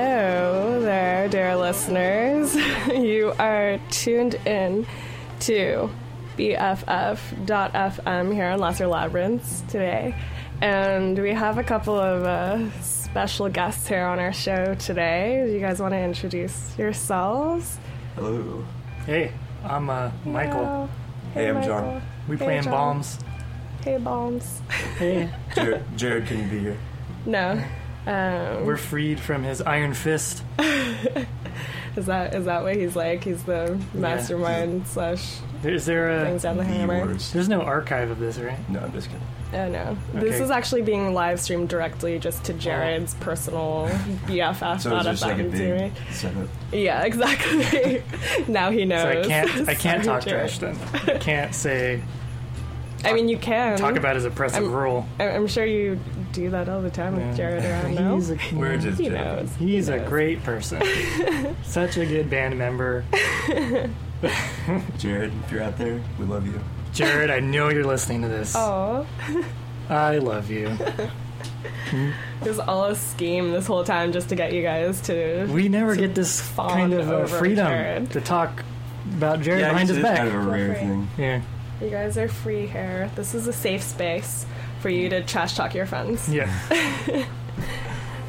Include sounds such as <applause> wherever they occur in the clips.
Hello there, dear listeners. <laughs> You are tuned in to BFF.FM here on Lesser Labyrinths today. And we have a couple of uh, special guests here on our show today. Do you guys want to introduce yourselves? Hello. Hey, I'm uh, Michael. Hello. Hey, I'm John. We Hey, playing John. Balms. Hey, Balms. Hey, Jared, Jared couldn't be here. No. Um, we're freed from his iron fist. <laughs> is that is that what he's like? He's the mastermind slash Is there brings a? down the The hammer. worst. There's no archive of this, right? No, I'm just kidding. Oh no. This is actually being live streamed directly just to Jared's personal BFF. So it's just like a big setup. Yeah, <laughs> exactly. now he So knows. I can't. I can't talk Jared. trash then. I can't say I mean, you can talk about his oppressive I'm- rule. I'm sure you do that all the time Yeah. with Jared <laughs> around. No, He's a, We're just he joking. knows. he's He a great person. <laughs> Such a good band member. <laughs> Jared, if you're out there, we love you. Jared, I know you're listening to this. Oh, I love you. it was all a scheme this whole time just to get you guys to. We never get this kind of uh, freedom Jared. to talk about Jared yeah, behind it's, his it's back. kind of a rare thing. yeah, You guys are free here. This is a safe space for you to trash talk your friends. yeah. <laughs>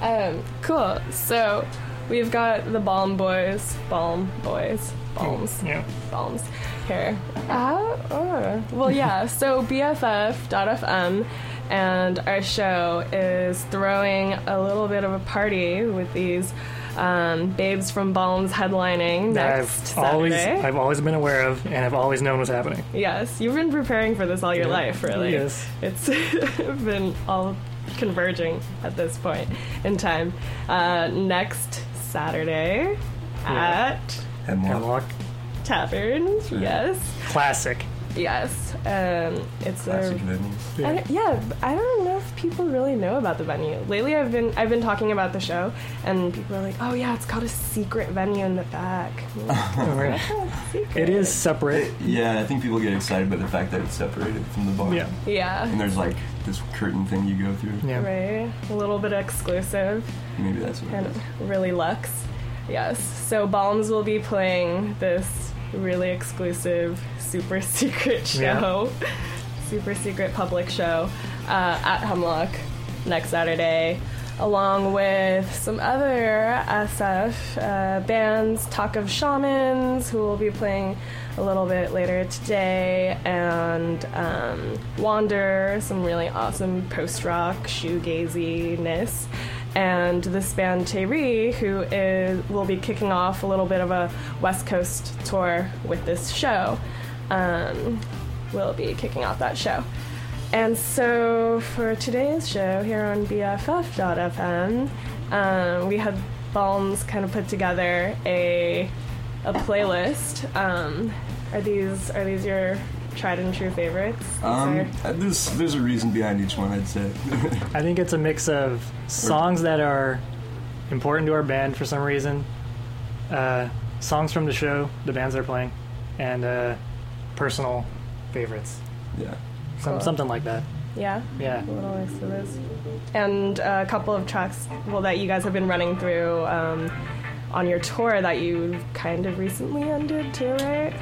Um, cool. So we've got the Balm Boys, Balm Boys, Balms, Yeah. Balms here. Uh, oh. Well, yeah. <laughs> So BFF.FM and our show is throwing a little bit of a party with these um, babes from Balms headlining that next I've always Saturday. I've always been aware of, and I've always known what's happening. Yes, you've been preparing for this all your Yeah. life, really. Yes. It's <laughs> been all converging at this point in time. Uh, next Saturday Yeah. at Hemlock. Hemlock, Tavern. Yes. classic. Yes. Um, it's Classic a. venues. I don't- yeah, I don't know if people really know about the venue. Lately, I've been I've been talking about the show, and people are like, "Oh yeah, it's got a secret venue in the back." Like, <laughs> "Oh. It is separate. Yeah, I think people get excited by the fact that it's separated from the bar. Yeah, Yeah. And there's like this curtain thing you go through. yeah. Right. A little bit exclusive. Maybe that's what it and is. really luxe. Yes. So Balms will be playing this really exclusive, super <laughs> secret show, super secret public show uh, at Hemlock next Saturday, along with some other SF uh, bands, Talk of Shamans, who will be playing a little bit later today, and um, Wander, some really awesome post rock shoegaziness and this band Terry, who is will be kicking off a little bit of a West Coast tour with this show, um, will be kicking off that show. And so for today's show here on BFF.fm, um, we had Balms kind of put together a a playlist. Um, are these are these your tried and true favorites? Um, are- uh, there's there's a reason behind each one, I'd say. <laughs> I think it's a mix of songs that are important to our band for some reason, uh, songs from the show, the bands they're playing, and uh, personal favorites. yeah. Some, Cool. Something like that. yeah. Yeah. A little mix of this. And a couple of tracks, well, that you guys have been running through um, on your tour that you kind of recently ended too, right?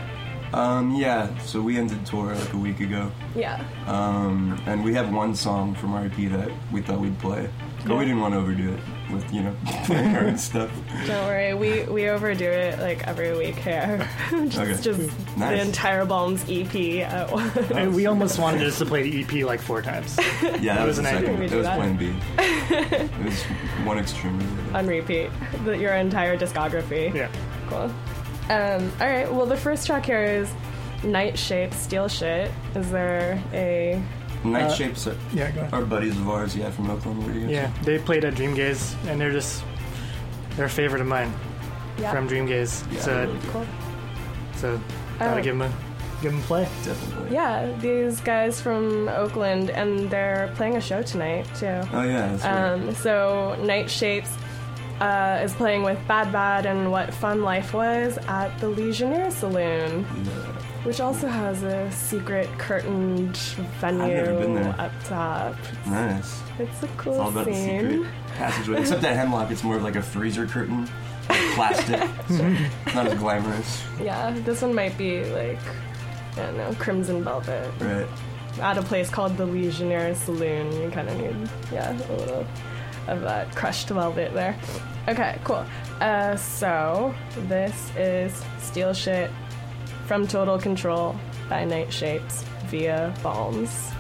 Um, yeah. So we ended tour like a week ago. Yeah. Um, and we have one song from our EP that we thought we'd play, but we didn't want to overdo it with you know playing <laughs> <laughs> our own stuff. Don't worry, we, we overdo it like every week here. <laughs> just Okay. just Nice. the entire Balms EP at once. And we almost wanted us to play the EP like four times. Yeah, that It was was the an idea. second. We It was that. Plan B. it was one extreme. on repeat, the, your entire discography. Yeah. Cool. Um, all right. Well, the first track here is Night Shape Steel Shit. Is there a Night Uh, Shapes are, Yeah, go ahead. are buddies of ours, yeah, from Oakland Radio. Yeah, they played at Dreamgaze, and they're just they're a favorite of mine yeah? from Dreamgaze. Yeah, so, really good. cool. so gotta Oh. give them a give them a play. Definitely. Yeah, these guys from Oakland, and they're playing a show tonight too. Oh yeah, that's right. Um, so Night Shapes uh, is playing with Bad Bad and What Fun Life Was at the Legionnaire Saloon. Which also has a secret curtained venue never been there. up top. Nice. It's a cool It's all about the scene. secret passageway. Except that hemlock, it's more of like a freezer curtain, like plastic. <laughs> It's not as glamorous, Yeah, this one might be like, I don't know, crimson velvet. right? At a place called the Legionnaire Saloon, you kind of need, yeah, a little of that crushed velvet there. Okay, cool. Uh, so this is Steel Shit from Total Control by Night Shapes via Balms.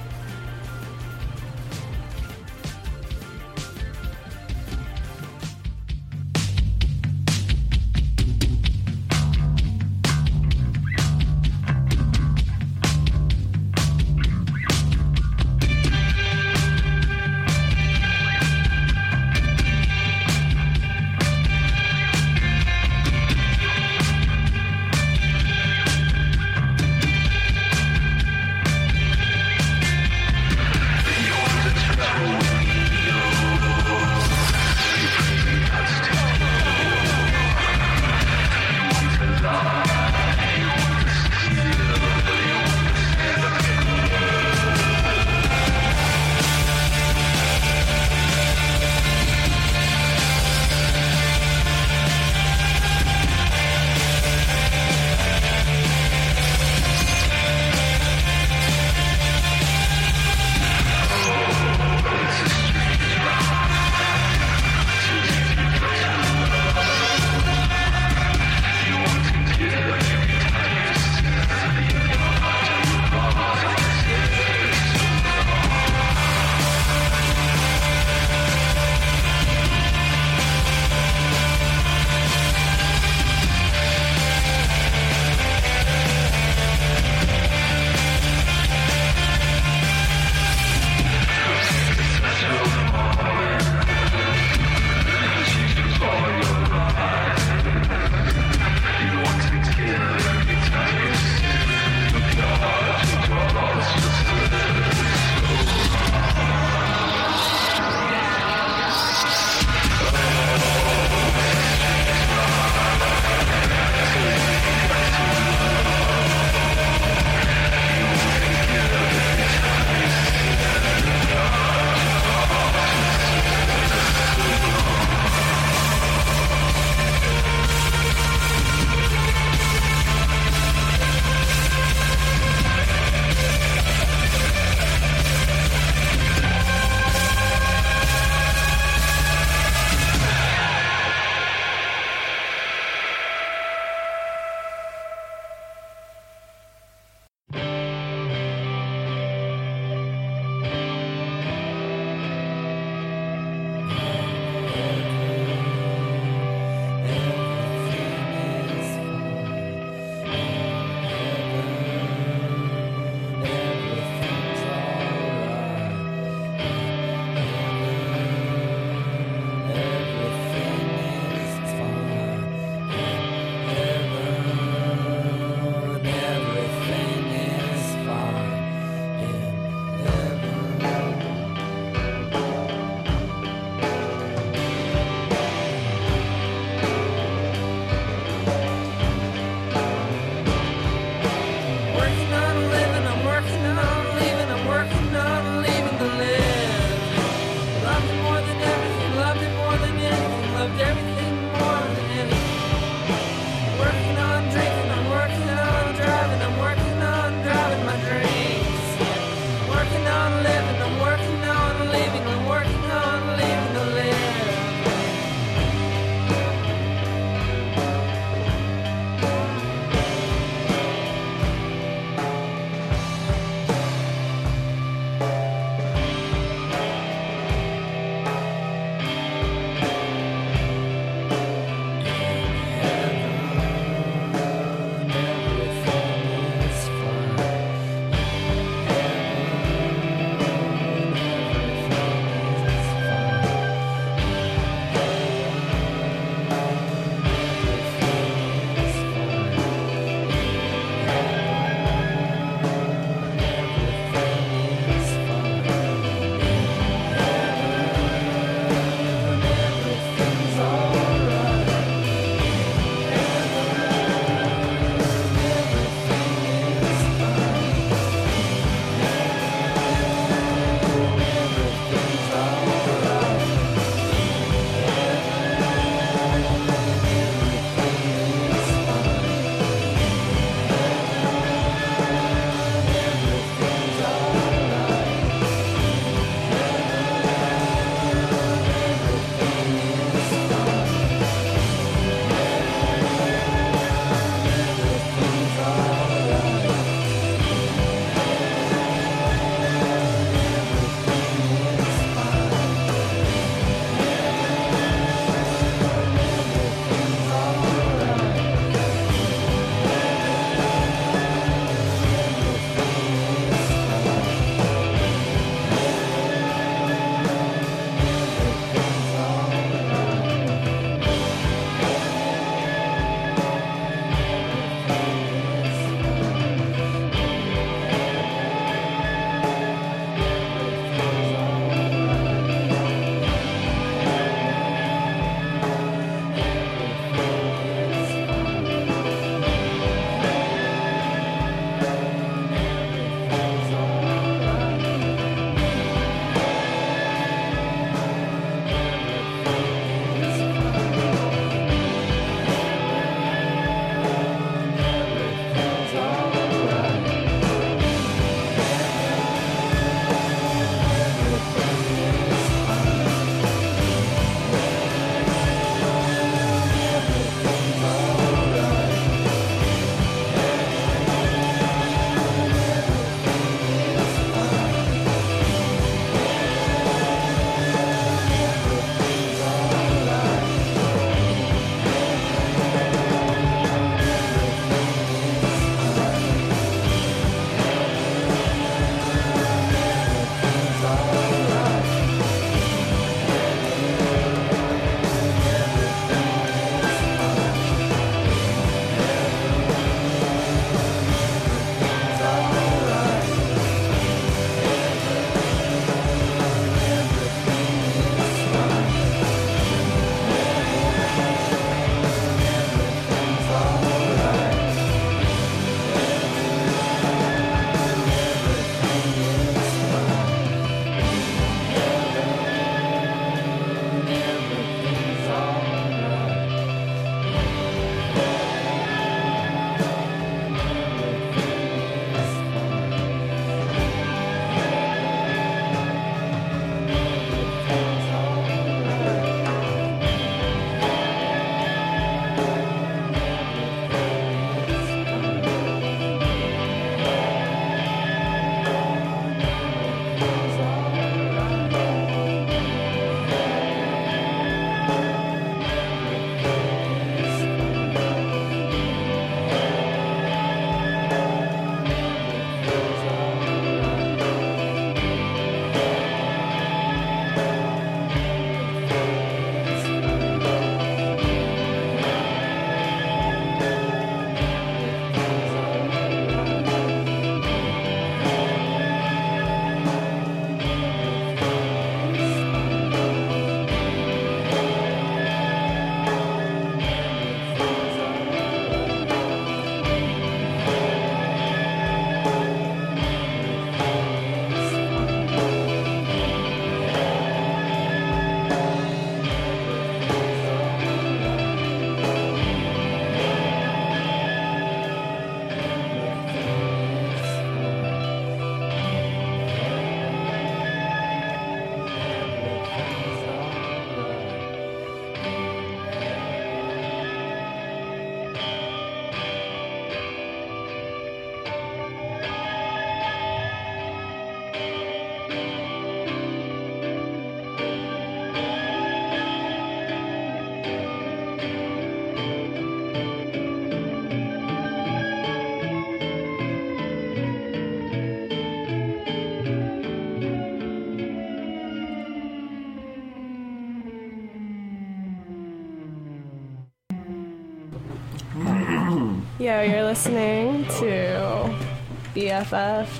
Listening to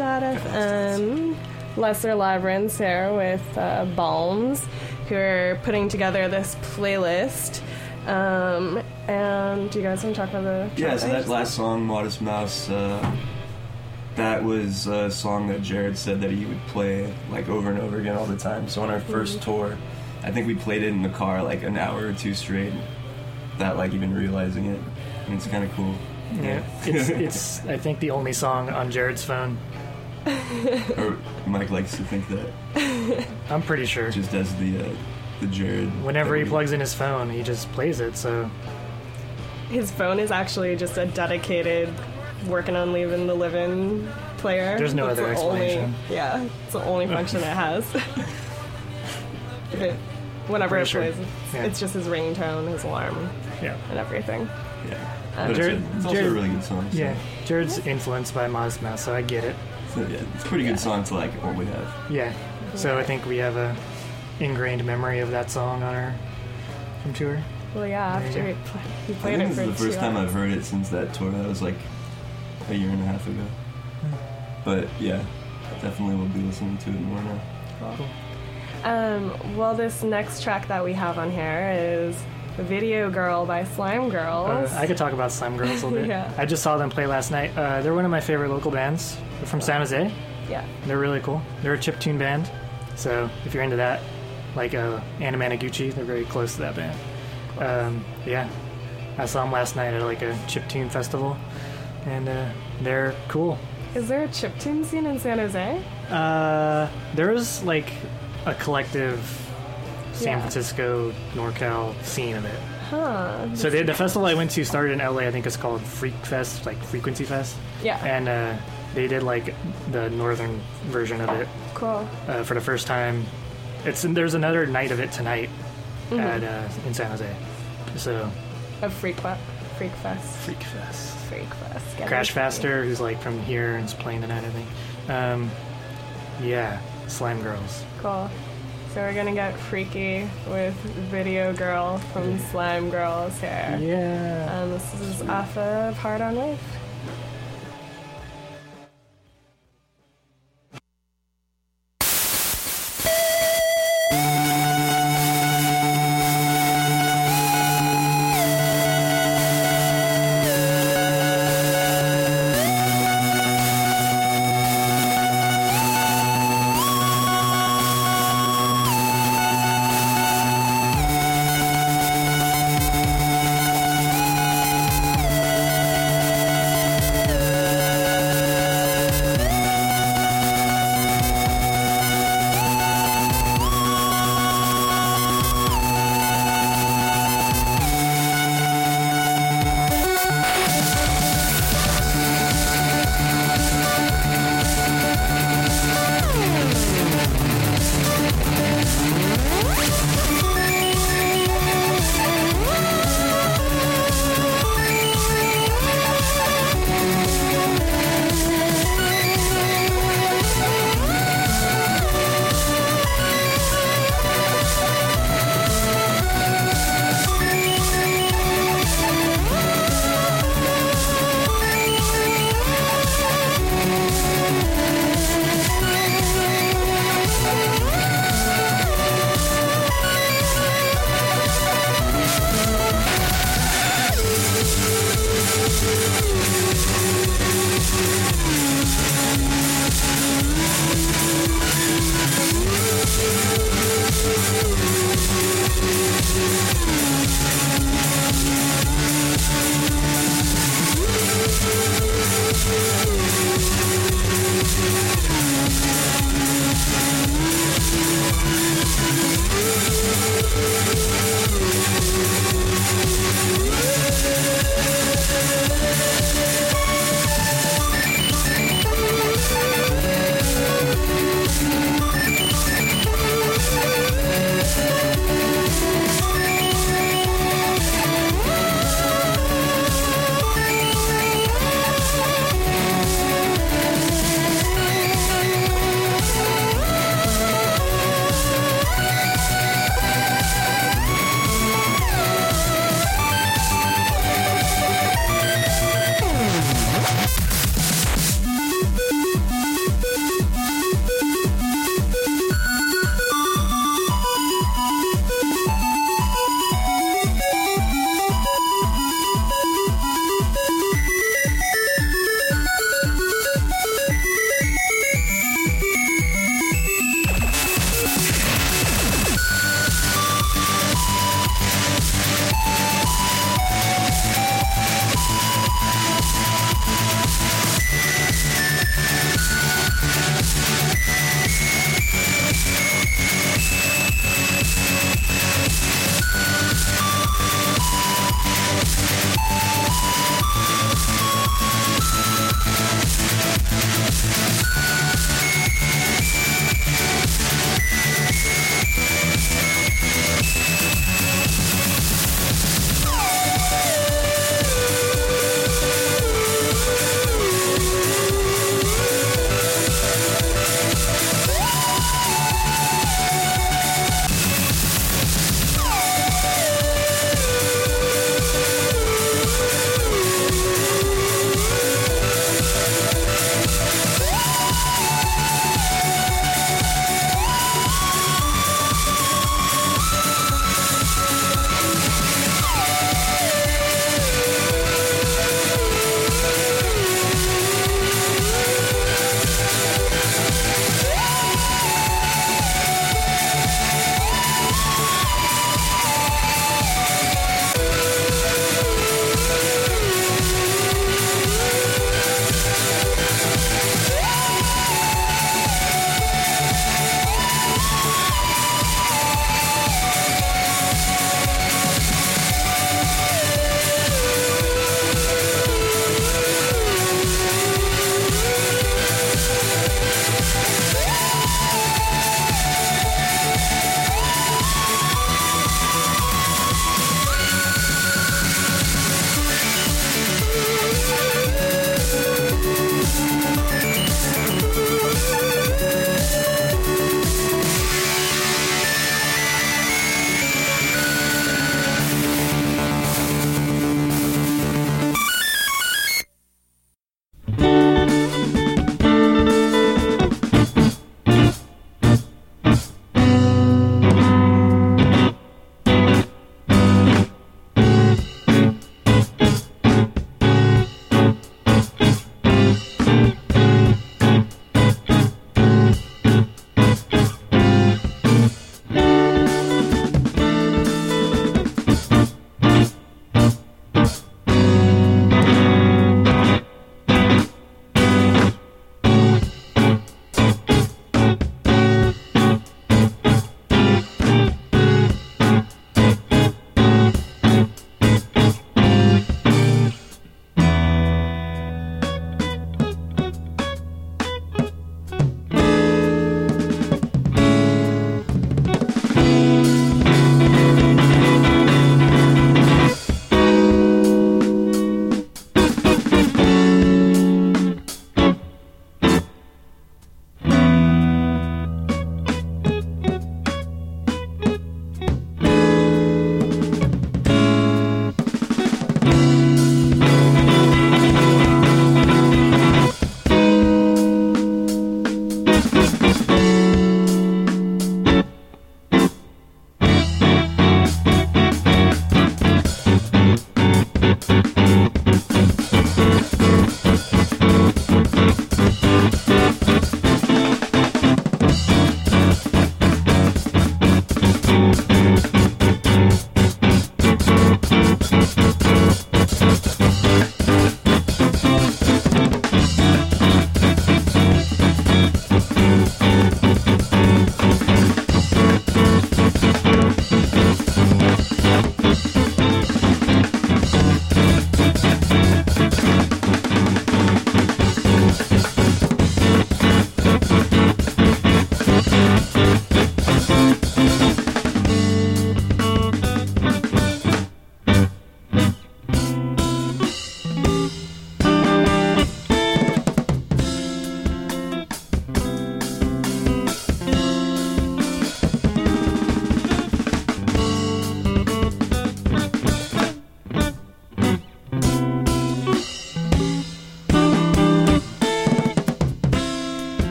BFF.FM. Lesser Labyrinths here with uh, Balms, who are putting together this playlist. Um, and do you guys want to talk about the Yeah, so that last song, Modest Mouse, uh, that was a song that Jared said that he would play like over and over again all the time. So on our 1st Mhm. tour, I think we played it in the car like an hour or two straight, without like even realizing it. And it's kind of cool. Yeah, it's it's I think the only song on Jared's phone. or Mike likes to think that I'm pretty sure. just as the uh, the Jared. Whenever he plugs in his phone, he just plays it. So His phone is actually just a dedicated working on leaving the living player. There's no It's other the only- explanation. yeah, it's the only function it has. <laughs> it, whenever Pretty it sure. plays, it's, Yeah. it's just his ringtone, his alarm, yeah, and everything. Yeah, Uh, but Jared- it's, a, it's also Jared- a really good song. So. yeah. Jared's influenced by Modest Mouse, so I get it. So, yeah, it's a pretty good song to like what we have. Yeah. So I think we have a ingrained memory of that song on our from tour. Well, yeah, There you after go. he, pl- he I played think it this for is the first time hours. I've heard it since that tour. That was like a year and a half ago. But yeah, definitely will be listening to it more now. Um, well, this next track that we have on here is Video Girl by Slime Girls. Uh, I could talk about Slime Girls a little bit. <laughs> Yeah. I just saw them play last night. Uh, they're one of my favorite local bands. They're from San Jose. yeah. They're really cool. They're a chiptune band. So if you're into that, like uh, Anamanaguchi, they're very close to that band. Um, yeah, I saw them last night at like a chiptune festival, and uh, they're cool. Is there a chiptune scene in San Jose? Uh, there was like a collective San Yeah. Francisco NorCal scene of it. Huh. So they, the festival I went to started in LA. I think it's called Freak Fest, like Frequency Fest, Yeah. and uh, they did like the northern version of it Cool. uh, for the first time. It's there's another night of it tonight Mhm. at uh, in San Jose. So A freak, fe- freak fest. Freak Fest. Freak fest. Get Crash? Faster, who's like from here and is playing tonight, I think. Um, yeah, Slime Girls. Cool. So we're gonna get freaky with Video Girl from Slime Girls here. Yeah. And this is off of Hard on Life.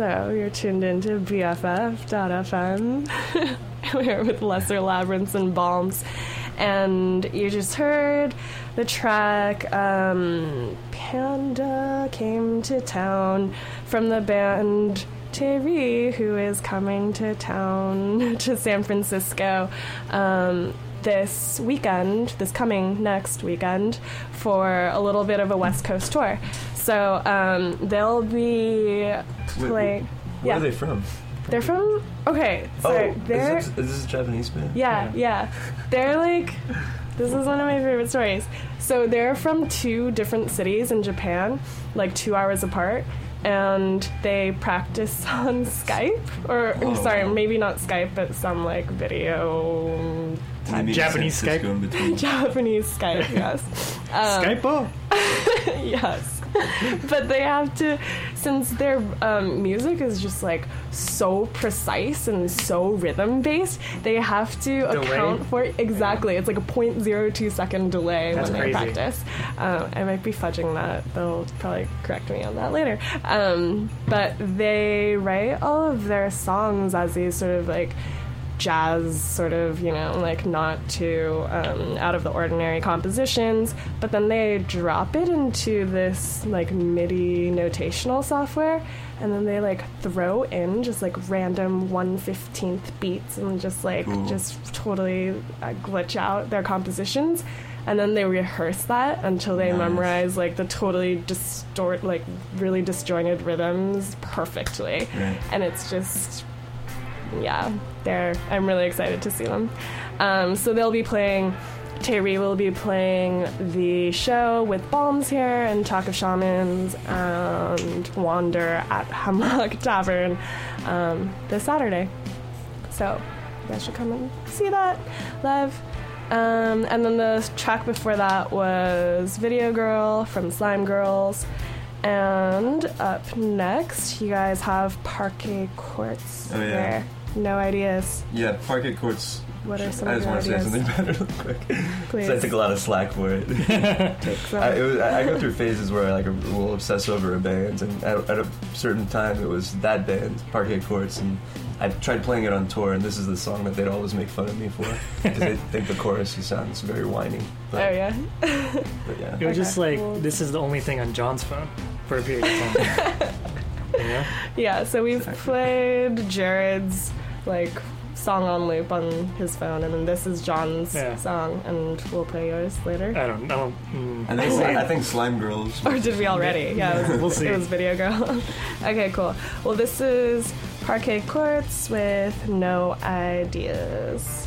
So you're tuned into BFF.fm. <laughs> We're with Lesser Labyrinths and Balms. And you just heard the track um, Panda Came to Town from the band Terry, who is coming to town <laughs> to San Francisco um, this weekend, this coming next weekend, for a little bit of a West Coast tour. So um, they'll be Wait, playing. Where yeah, are they from? they're from. Okay, sorry, oh, they're. is this, is this a Japanese band? Yeah, yeah. They're like, this is one of my favorite stories. So they're from two different cities in Japan, like two hours apart, and they practice <laughs> on Skype, or Oh, sorry, wow. maybe not Skype, but some like video And they meet in Japanese San Francisco in between. <laughs> Japanese Skype. Yes, <laughs> um, Skype? yes. <laughs> but they have to, since their um, music is just like so precise and so rhythm based, they have to Delay? account for it. exactly. It's like a 0.02 second delay That's when they crazy. practice. Um, I might be fudging that. They'll probably correct me on that later. Um, but they write all of their songs as these sort of like jazz sort of you know like not too um, out of the ordinary compositions but then they drop it into this like midi notational software and then they like throw in just like random 115th beats and just like just totally uh, glitch out their compositions and then they rehearse that until they Nice. memorize like the totally distort like really disjointed rhythms perfectly Right. and it's just yeah, they're. I'm really excited to see them. Um, so they'll be playing. Terry will be playing the show with Balms here and Talk of Shamans and Wander at <laughs> Hemlock Tavern um, this Saturday. So you guys should come and see that live. Um, and then the track before that was Video Girl from Slime Girls. And up next, you guys have Parquet Courts. Oh, yeah. there. No ideas. Yeah, Parquet Courts. What are some I of just your want to say ideas? something about it real quick. <laughs> Please. So I took a lot of slack for it. <laughs> Take some. I, it was, I I go through phases where I like will obsess over a band, and at, at a certain time it was that band, Parquet Courts, and I tried playing it on tour, and this is the song that they'd always make fun of me for because they think the chorus sounds very whiny. oh But, yeah. but yeah. It was just Okay, like, cool. this is the only thing on John's phone for a period of time. <laughs> you know? Yeah, so we've played Jared's like song on loop on his phone, and then this is John's Yeah. song, and we'll play yours later. I don't know. Mm, I think, I think Slime Girls. Or did we already? Yeah, it was, We'll see. It was Video Girl. <laughs> okay, cool. Well, this is Parquet Courts with no ideas.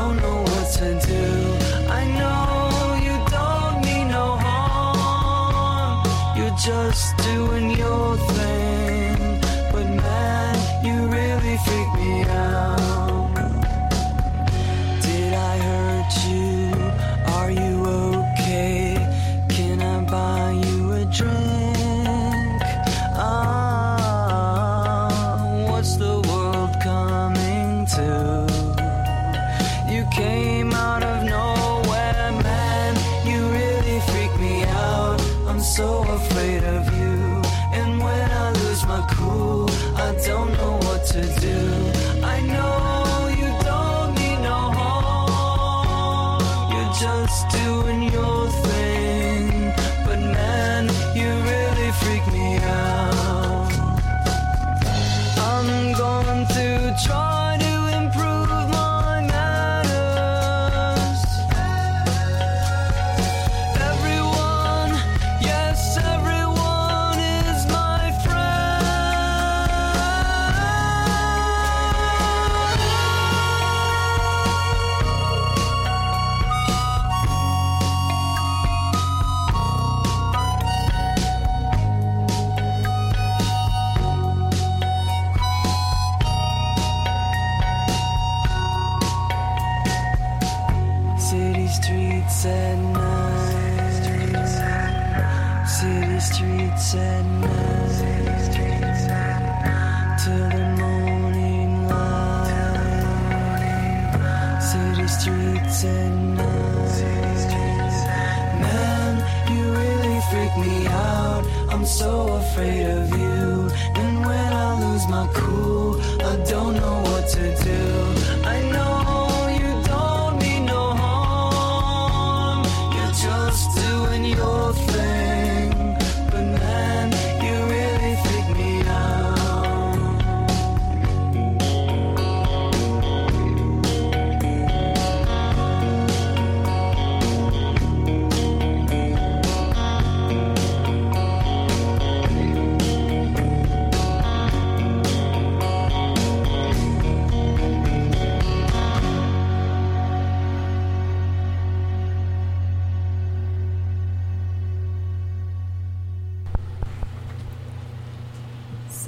Don't know what to do. I know you don't mean no harm. You're just doing your thing.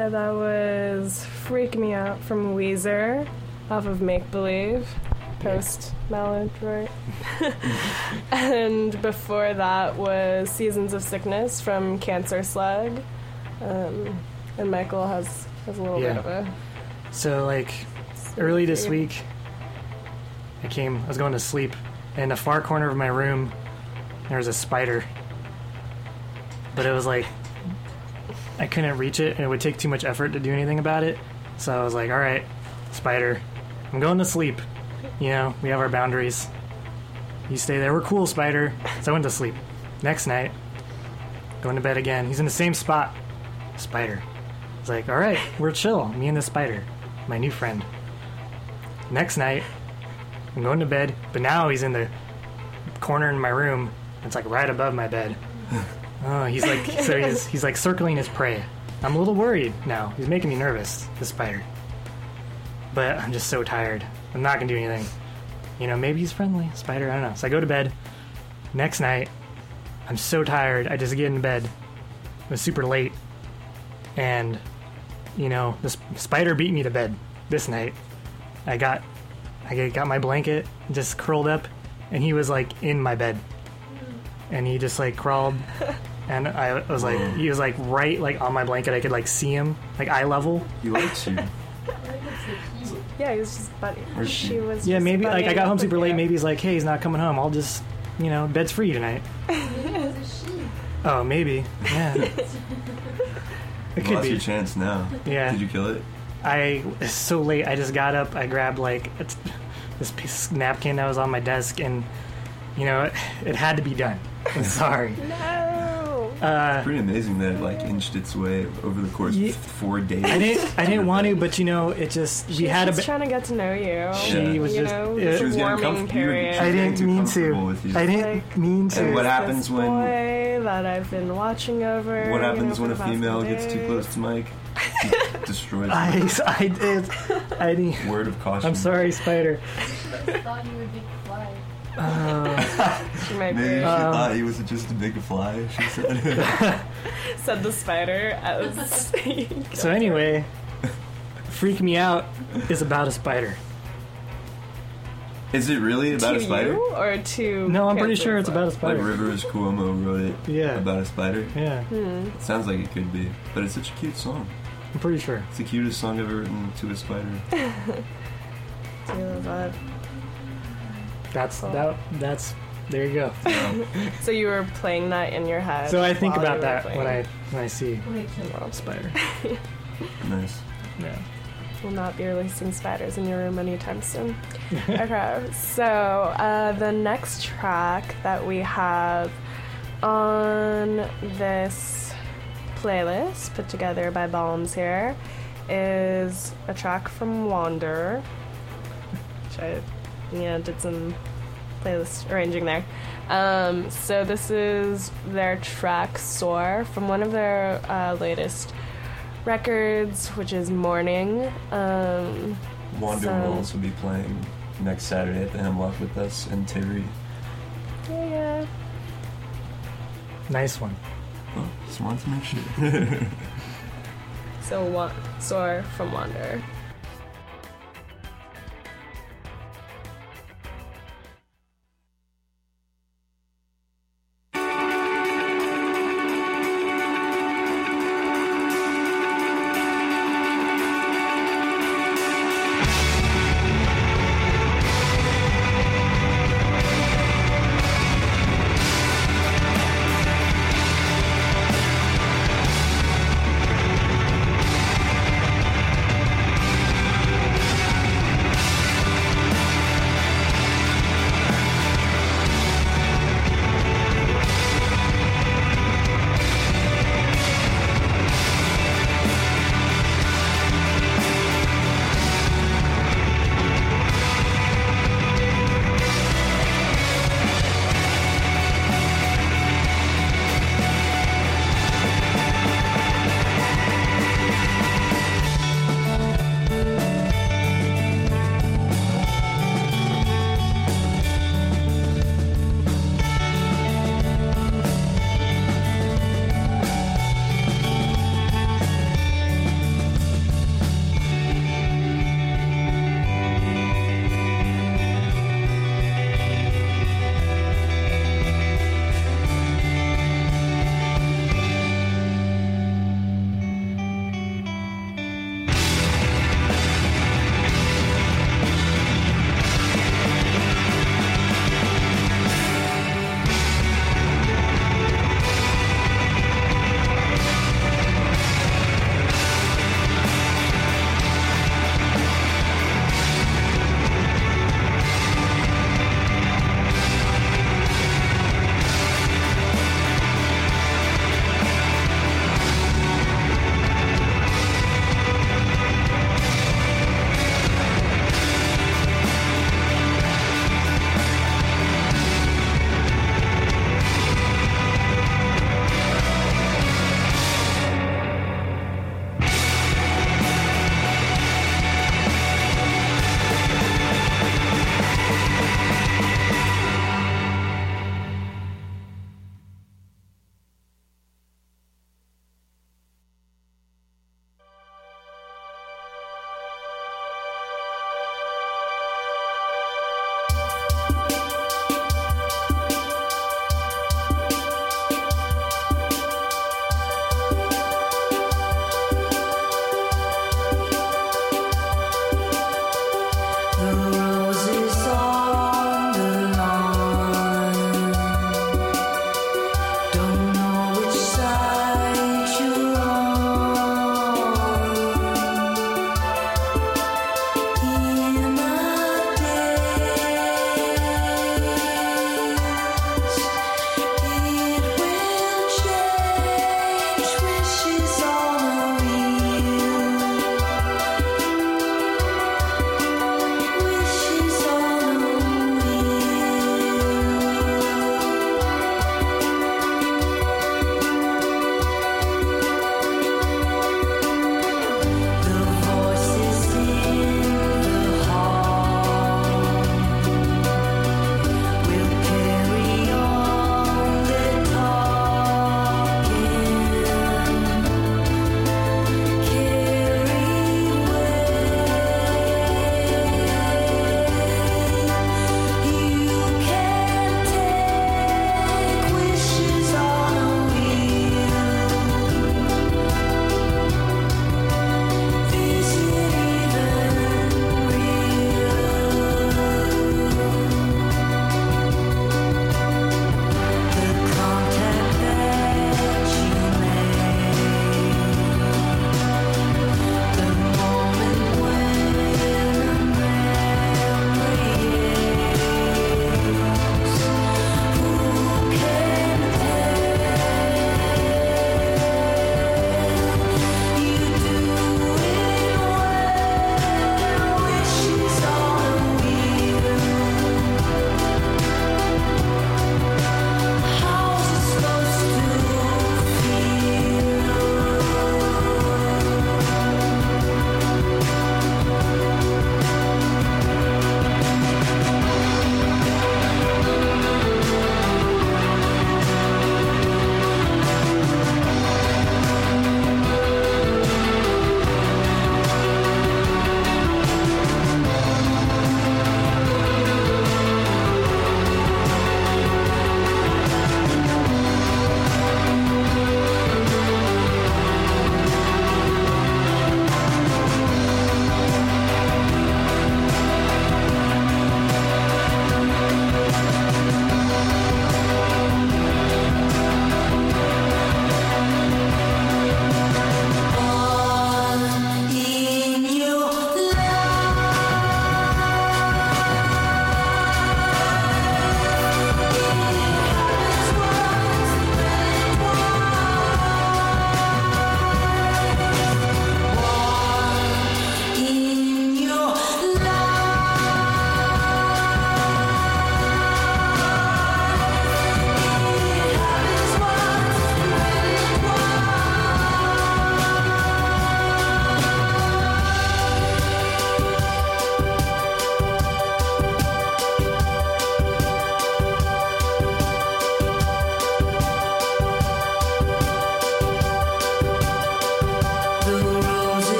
So that was Freak Me Out from Weezer off of Make Believe, post Maladroit. <laughs> and before that was Seasons of Sickness from Cancer Slug. Um, and Michael has, has a little Yeah. bit of a. So like early this week, I came. I was going to sleep, and in the far corner of my room, there was a spider. But it was like I couldn't reach it, and it would take too much effort to do anything about it. So I was like, "All right, spider, I'm going to sleep. You know, we have our boundaries. You stay there. We're cool, spider." So I went to sleep. Next night, going to bed again. He's in the same spot. Spider. It's like, all right, we're chill. Me and the spider, my new friend. Next night, I'm going to bed, but now he's in the corner in my room. It's like right above my bed. Oh, he's like, <laughs> so he's he's like circling his prey. I'm a little worried now. He's making me nervous. The spider. But I'm just so tired. I'm not gonna do anything. You know, maybe he's friendly. Spider, I don't know. So I go to bed. Next night, I'm so tired. I just get into bed. It was super late and you know the sp- spider beat me to bed this night i got i got my blanket just curled up and he was like in my bed and he just like crawled <laughs> and i was like he was like right like on my blanket i could like see him like eye level He likes you. Yeah, he was just buddy. Or she. She was. yeah just maybe like i got home super late maybe he's like hey he's not coming home i'll just you know bed's free tonight <laughs> oh maybe yeah <laughs> it could Lost be your chance now. Yeah. Did you kill it? I it's so late. I just got up. I grabbed like it's, this piece of napkin that was on my desk, and you know it, it had to be done. <laughs> I'm sorry. No. Uh, Pretty amazing that it like inched its way over the course Ye- of four days. I didn't. I didn't want to, but you know, it just we had a. She's trying to get to know you. She Yeah. was you just- know, it- She was a getting warming comf- you period. I didn't mean to. with you. I didn't Like- mean And to. what happens this when- boy that I've been watching over? What you happens know, when a for the past female gets too close to Mike? <laughs> He destroys I. I did. I didn't. Word of caution. I'm sorry, Spider. <laughs> thought <laughs> you would be fly. Uh, She might Maybe be. she Um, thought he was just a big fly. She said. <laughs> Said the spider as. <laughs> so anyway, freak me out is about a spider. Is it really about to a spider? you or to? No, I'm pretty sure it's about a spider. Like spider. Rivers Cuomo wrote it Yeah. about a spider. Yeah, Hmm. It sounds like it could be, but it's such a cute song. I'm pretty sure. It's the cutest song ever written to a spider. Do you love that? That's that. That's there you go. <laughs> So you were playing that in your head. So I think about that playing. when I when I see Wait, kill a spider. <laughs> nice. Yeah. will not be releasing spiders in your room anytime soon. <laughs> okay, so uh, the next track that we have on this playlist put together by Balms here is a track from Wander, which I yeah did some playlist arranging there. Um, so this is their track "Soar" from one of their uh, latest records, which is Morning. Um, Wander So- will also be playing next Saturday at the Hemlock with us and Terry. yeah, yeah. Nice one. Oh, just wanted to make sure. <laughs> So wa- Soar from Wander.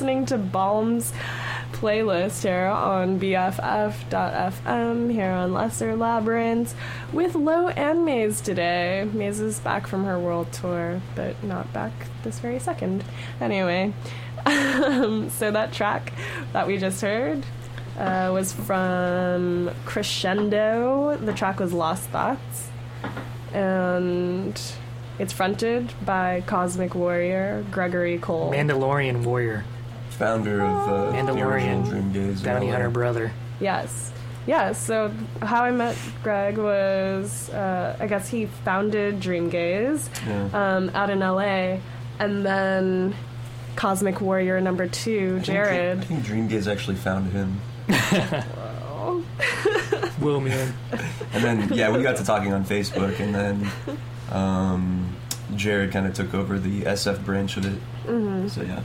Listening to Balms' playlist here on BFF.FM here on Lesser Labyrinth with Lo and Maze today. Maze is back from her world tour, but not back this very second. Anyway, um, <laughs> so that track that we just heard uh, was from Crescendo. The track was Lost Thoughts. And it's fronted by Cosmic Warrior Gregory Cole. Mandalorian warrior, Founder of uh, the Mandalorian, original Dreamgaze. bounty LA. hunter brother. Yes. Yeah, so how I met Greg was, uh, I guess he founded Dreamgaze Yeah. um, out in LA, and then Cosmic Warrior number two, I think- Jared. I think Dreamgaze actually found him. Whoa, man. <laughs> And then, yeah, we got to talking on Facebook, and then um, Jared kind of took over the SF branch of it. hmm So, yeah.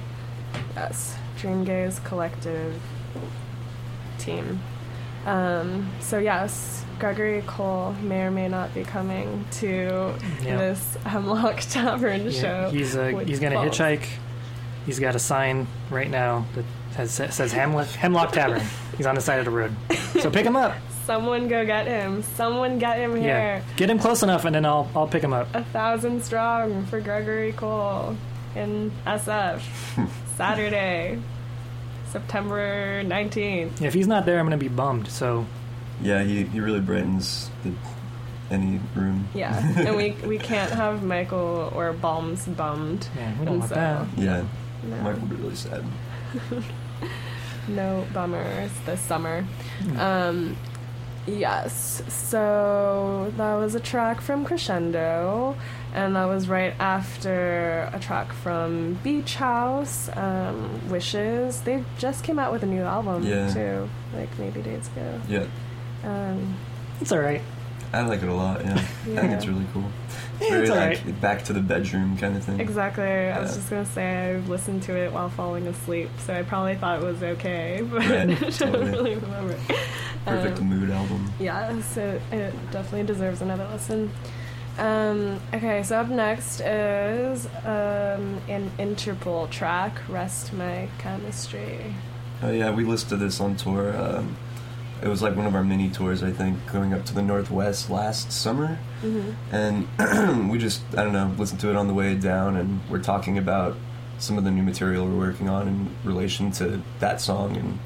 Yes, Dreamgaze Collective team. Um, so yes, Gregory Cole may or may not be coming to Yeah. this <laughs> Hemlock Tavern Yeah, show. he's uh, with he's gonna hitchhike. He's got a sign right now that has, says Hemlock, Hemlock Tavern. He's on the side of the road. So pick him up. <laughs> Someone go get him. Someone get him here. Yeah, here. get him close enough, and then I'll I'll pick him up. A thousand strong for Gregory Cole in SF. <laughs> Saturday, September 19th. If he's not there, I'm gonna be bummed. So Yeah, he, he really brightens the, any room. Yeah, and we <laughs> we can't have Michael or Balms bummed. yeah, we don't want so- that. Yeah, No, Mike will be really sad. <laughs> no bummers this summer. Um, yes, so that was a track from Crescendo, and that was right after a track from Beach House, um, Wishes. They just came out with a new album Yeah. too, like maybe days ago. Yeah, Um, It's all right. I like it a lot. Yeah, I think it's really cool. <laughs> It's very it's like alright. back to the bedroom kind of thing. Exactly. I was just gonna say I listened to it while falling asleep, so I probably thought it was okay, <laughs> but Yeah, <laughs> I don't totally. really remember. Perfect Um, mood album. yeah, so it definitely deserves another listen. Um, okay, so up next is um, an Interpol track, "Rest My Chemistry." Oh yeah, we listed this on tour. Um, it was like one of our mini tours, I think, going up to the Northwest last summer. hmm and <clears throat> we just I don't know listened to it on the way down, and we're talking about some of the new material we're working on in relation to that song, and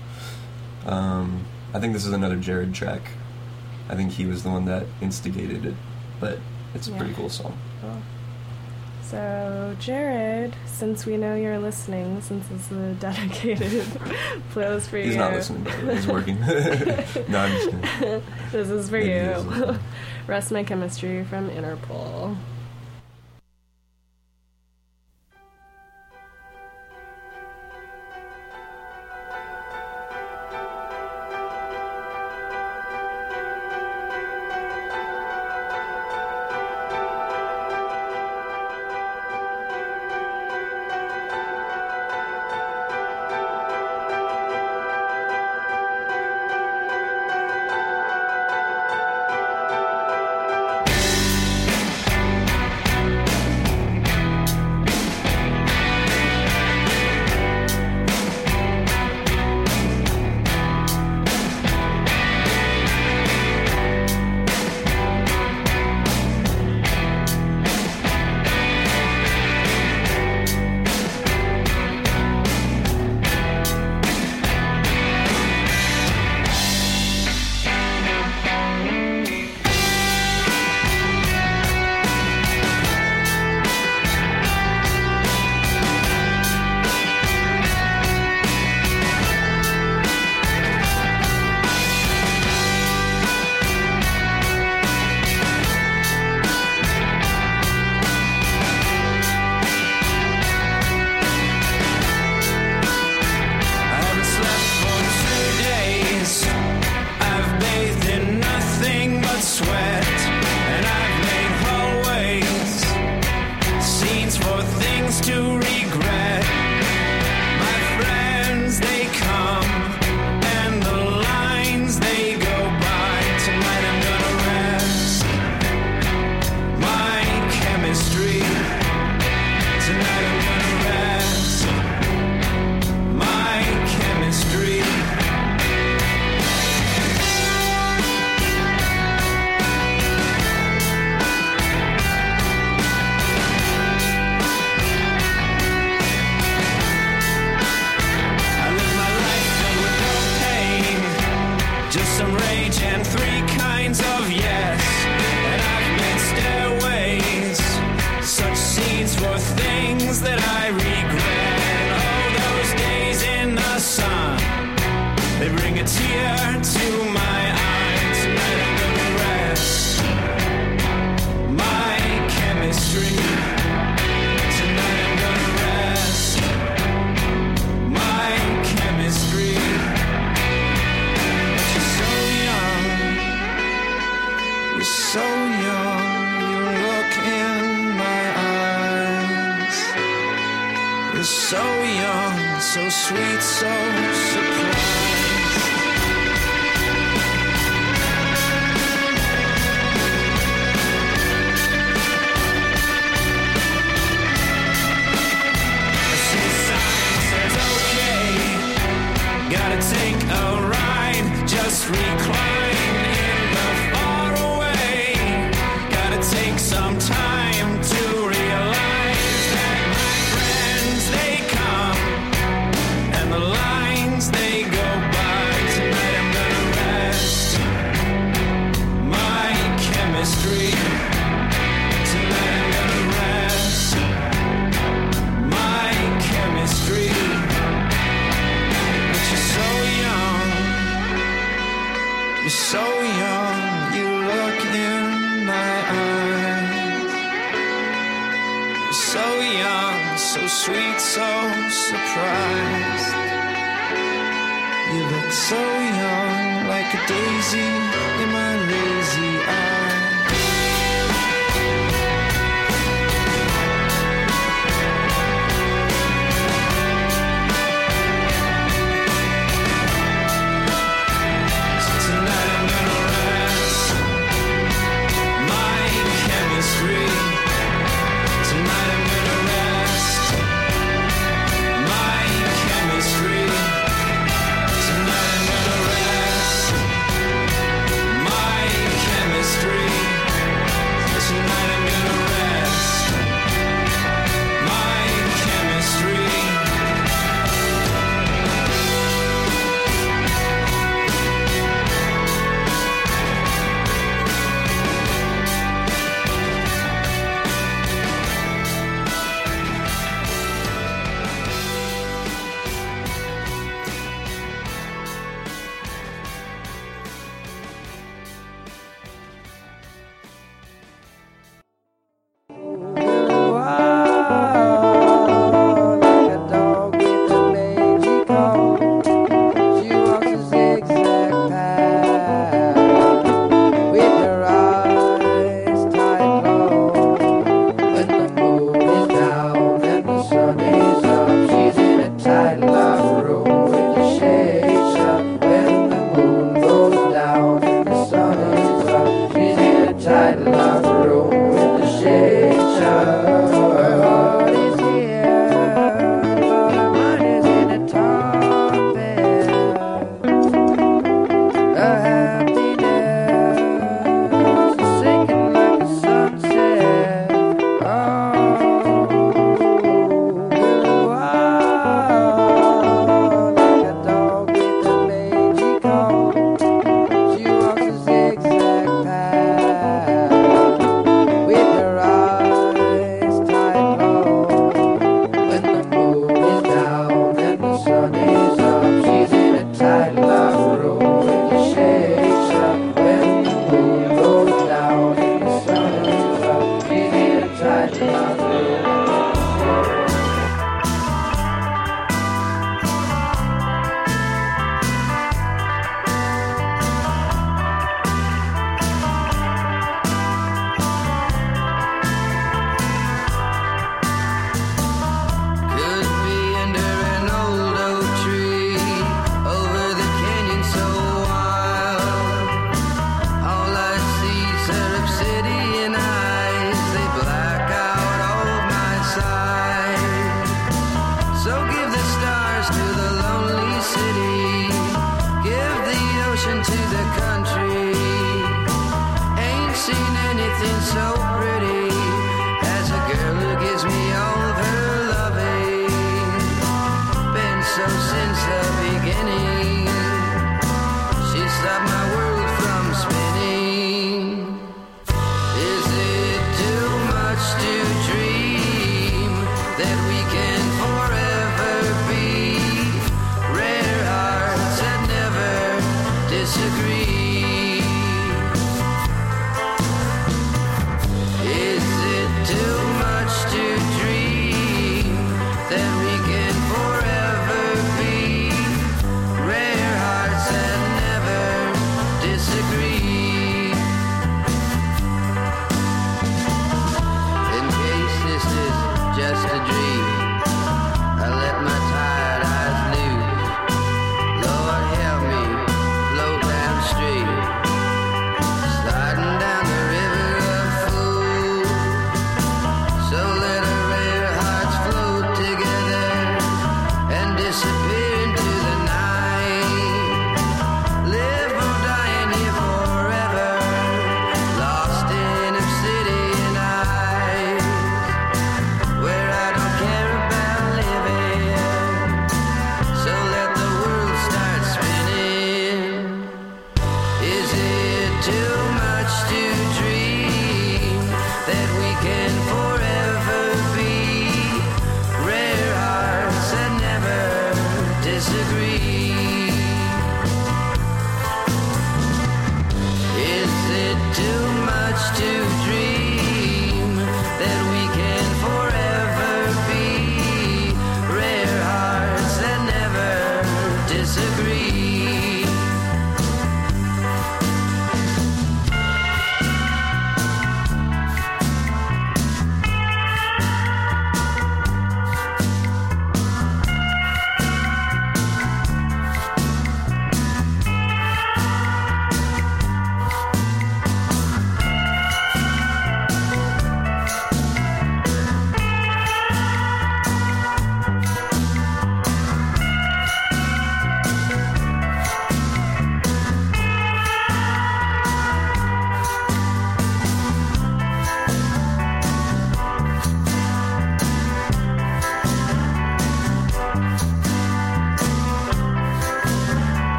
um, I think this is another Jared track. I think he was the one that instigated it, but it's a pretty cool song. Cool. So, Jared, since we know you're listening, since this is a <laughs> dedicated <laughs> playlist for He's you, He's not listening, by the. He's working. <laughs> no, I'm just kidding. this is for Maybe you. Rest My Chemistry from Interpol.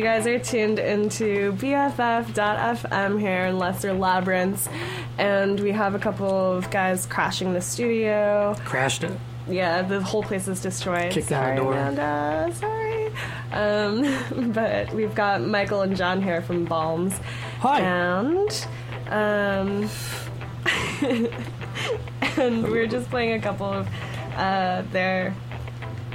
You guys are tuned into BFF.FM here in Lesser Labyrinths, and we have a couple of guys crashing the studio. Crashed it. Yeah, the whole place is destroyed. Kicked sorry, the door. Amanda. Sorry. Um, <laughs> but we've got Michael and John here from Balms. Hi. And um, <laughs> and we're just playing a couple of uh, their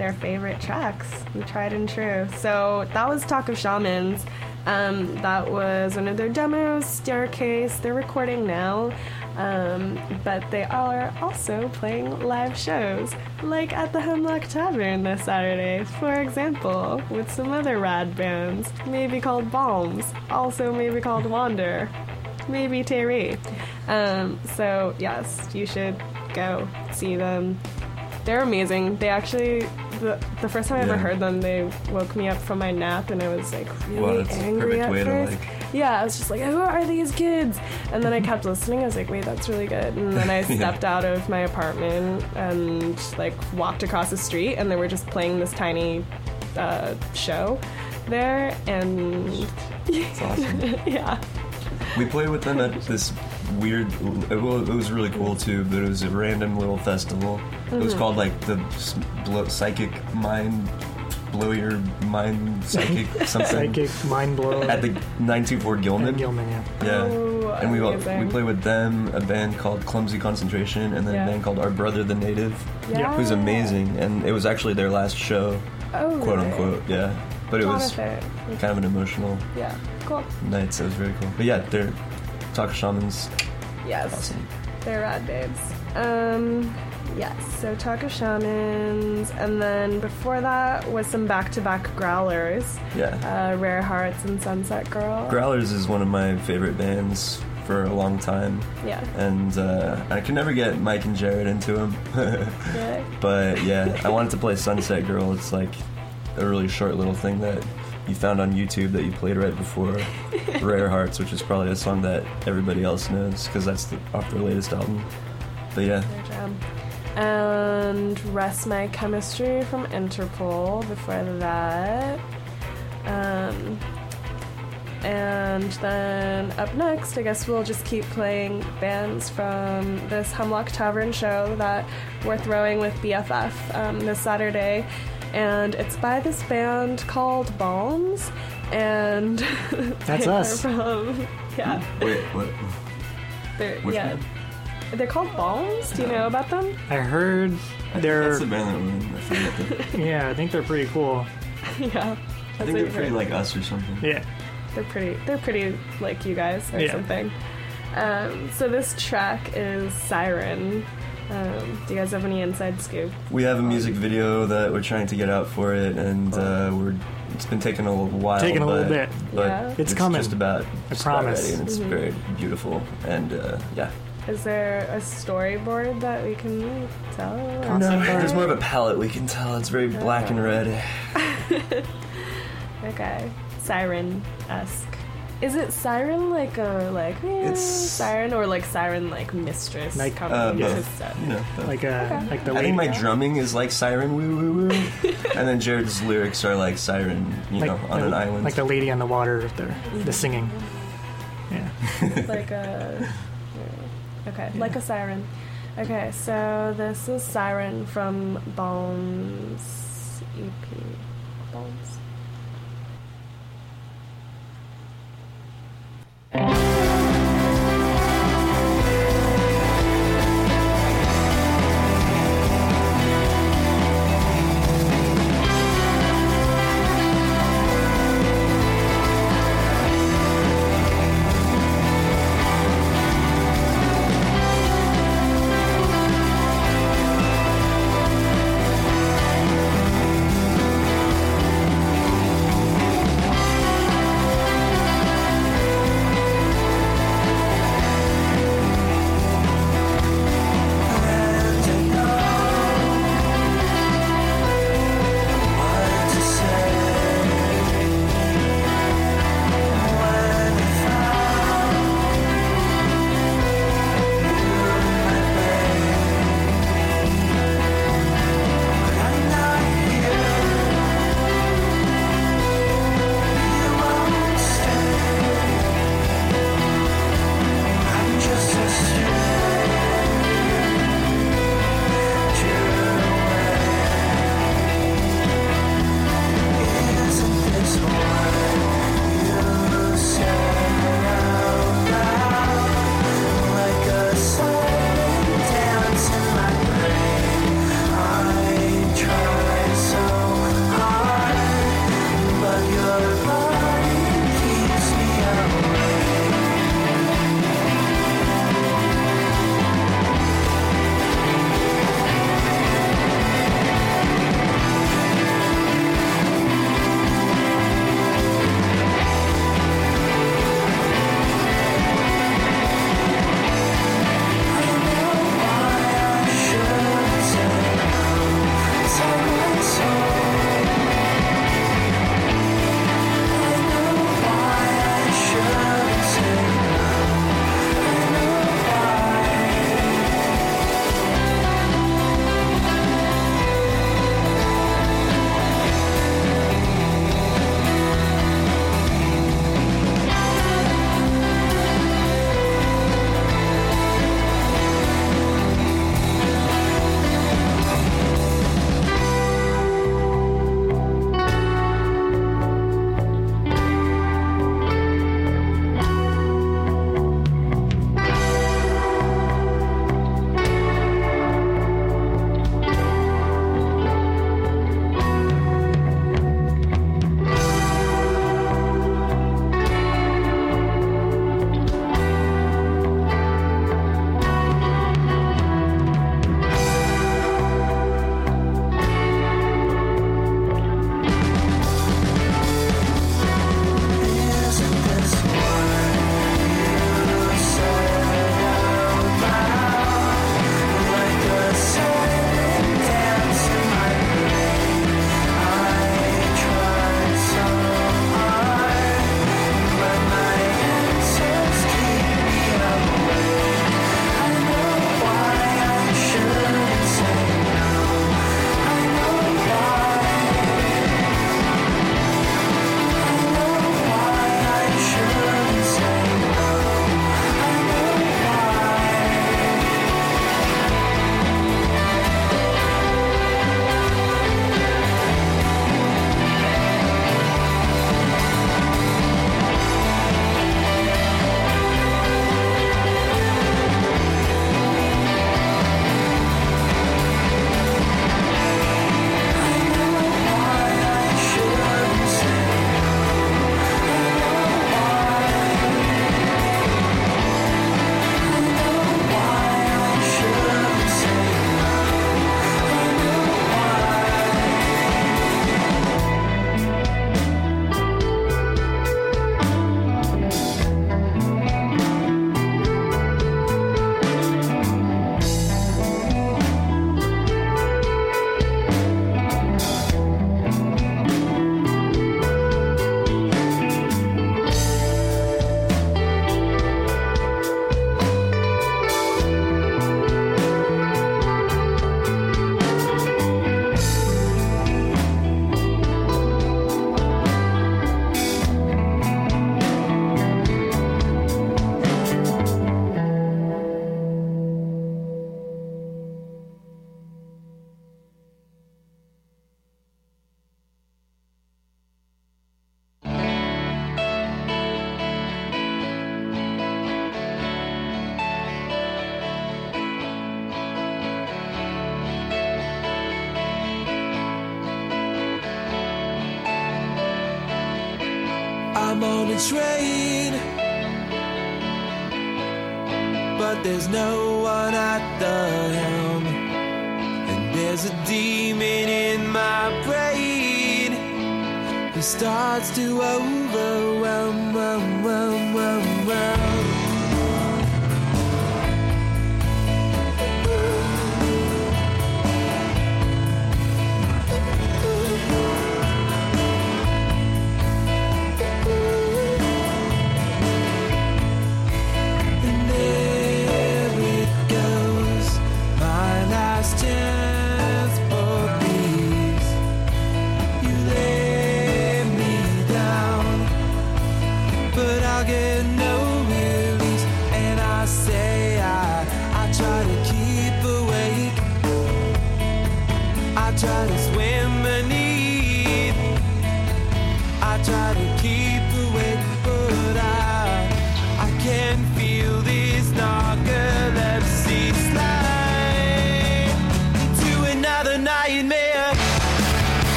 their favorite tracks, tried and true. So that was Talk of Shamans. Um, that was one of their demos, Staircase. They're recording now, um, but they are also playing live shows, like at the Hemlock Tavern this Saturday, for example, with some other rad bands, maybe called Balms, also maybe called Wander, maybe Terry. Um, so yes, you should go see them. They're amazing. They actually, the, the first time I ever Yeah. heard them, they woke me up from my nap, and I was like really Wow, that's a angry perfect at way to, first. like- Yeah, I was just like, who are these kids? And then I kept listening. I was like, wait, that's really good. And then I <laughs> Yeah. stepped out of my apartment and like walked across the street, and they were just playing this tiny uh, show there, and It's awesome. <laughs> yeah, We played with them at this weird. It was really cool too, but it was a random little festival. It Mm-hmm. was called like the blow, psychic mind, blow your mind psychic <laughs> something Psychic mind blow. at the 924 Gilman. Gilman, yeah. Yeah, Oh, and we amazing. we played with them, a band called Clumsy Concentration, and then Yeah. a band called Our Brother the Native, yeah. who's amazing. And it was actually their last show, Oh, quote really? unquote. Yeah, but it was kind of an emotional Yeah, cool. night, so it was very cool. But yeah, they're Talk Shamans. Yes. Awesome. They're rad babes. Um, yes, so Talk of Shamans, and then before that was some back to back growlers Yeah. uh, Rare Hearts and Sunset Girl. Growlers is one of my favorite bands for a long time, yeah. and uh, I can never get Mike and Jared into them. <laughs> Really? but yeah, I wanted to play Sunset Girl. It's like a really short little thing that you found on YouTube that you played right before <laughs> Rare Hearts, which is probably a song that everybody else knows because that's the, off their latest album. But yeah, And Rest My Chemistry from Interpol before that. Um, and then up next, I guess we'll just keep playing bands from this Hemlock Tavern show that we're throwing with BFF um, this Saturday. And it's by this band called Balms. And <laughs> That's they us. From, yeah, wait, what? they're, Which yeah. band? They're called Balms. Do you know about them? I heard they're. That's the band that we're in. I forget the- <laughs> Yeah, I think they're pretty cool. <laughs> yeah. I think they're pretty heard. like us or something. Yeah. They're pretty. They're pretty like you guys or Yeah. something. Um, so this track is Siren. Um, do you guys have any inside scoop? We have a music video that we're trying to get out for it, and uh, we're it's been taking a little while. Taking a little bit. but Yeah. It's coming. Just about. I just about promise. ready, and it's Mhm. very beautiful, and uh, yeah. Is there a storyboard that we can tell? Concept art. There's more of a palette we can tell. It's very black and red. <laughs> Okay, Siren esque. Is it Siren like a like eh, It's- Siren or like Siren like mistress? Like, coming Uh, into both. set? You know, both. Like uh, like the I think my lady- drumming is like siren woo woo woo, <laughs> and then Jared's lyrics are like siren, you like, know, on the, an island. like the lady on the water, the the singing. Yeah. <laughs> like a okay like a siren okay so this is siren from Balms ep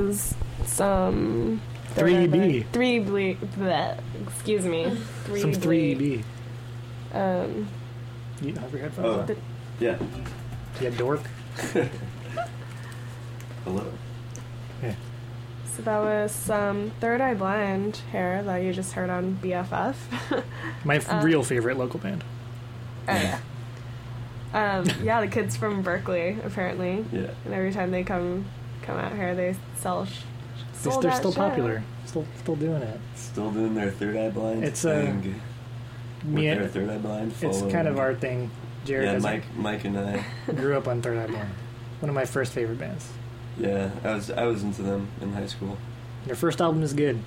was some 3B. Three ble- bleh, excuse me. 3 Some 3B. Um, You have your headphones Oh. on? Yeah. Yeah, dork. <laughs> Hello. Yeah. so that was some Third Eye Blind hair that you just heard on BFF. <laughs> My f- Uh, real favorite local band. Oh, yeah. Um, yeah, the kids from Berkeley apparently, Yeah. and every time they come come out here, they sell. Sh- They're, sold they're out still shit. popular. Still, still doing it. Still doing their third eye blind It's, uh, thing. Me, with their and- third eye blind. it's following- kind of our thing. Jared Yeah, doesn't- Mike, Mike and I. <laughs> grew up on Third Eye Blind. One of my first favorite bands. Yeah, I was I was into them in high school. Their first album is good.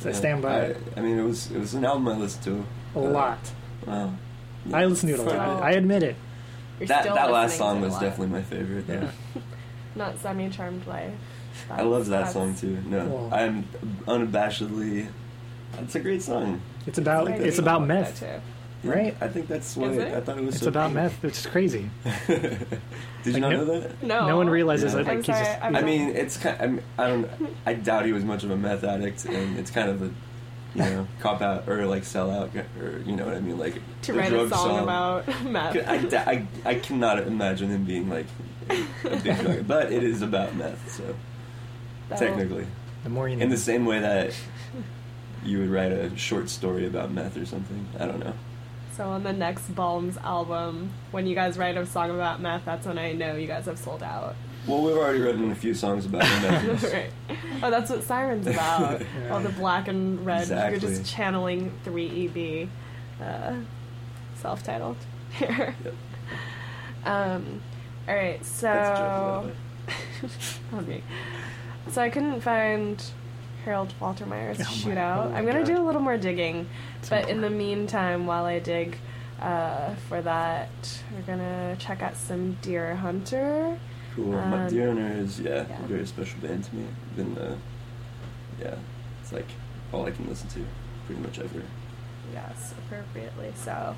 So I stand by I, it I mean, it was it was an album I listened to. a uh, lot. Wow. I listened to it a So- lot. I admit it. You're That that last song to it a was lot. definitely my favorite. Yeah. <laughs> not semi charmed life. I love that song too. No, Well- I'm unabashedly. It's a great song. It's about I it's about meth, too. Yeah, right? I think that's what I. I thought it was. It's so about cool. meth, It's crazy. <laughs> Did you Like, not no- know that? No, No one realizes Yeah. that. Like, I'm he's sorry. just, I'm I mean, it's kind. I'm, I don't. I doubt he was much of a meth addict, and it's kind of a, you know, <laughs> cop out or like sell out, or you know what I mean, like to the write a drug song, about meth. I, I, I cannot imagine him being like a big drug, <laughs> but it is about meth. So That'll- technically, The more you know. in the same way that <laughs> you would write a short story about meth or something. I don't know. So on the next Balms album, when you guys write a song about meth, that's when I know you guys have sold out. Well, we've already written a few songs about <laughs> meth. use. right. Oh, that's what Siren's about. Yeah. All the black and red. You're just channeling 3EB, uh, self-titled here. Yep. Um, all right, so That's a joke, by the way. <laughs> on me. So I couldn't find Harold Faltermeyer's Oh my- Shootout. oh my I'm gonna God. do a little more digging, It's but in the meantime, while I dig uh, for that, we're gonna check out some Deerhunter. Cool. My Um, Deer Hunter is yeah, yeah. a very special band to me. Been uh, yeah, it's like all I can listen to pretty much ever. Yes, appropriately so.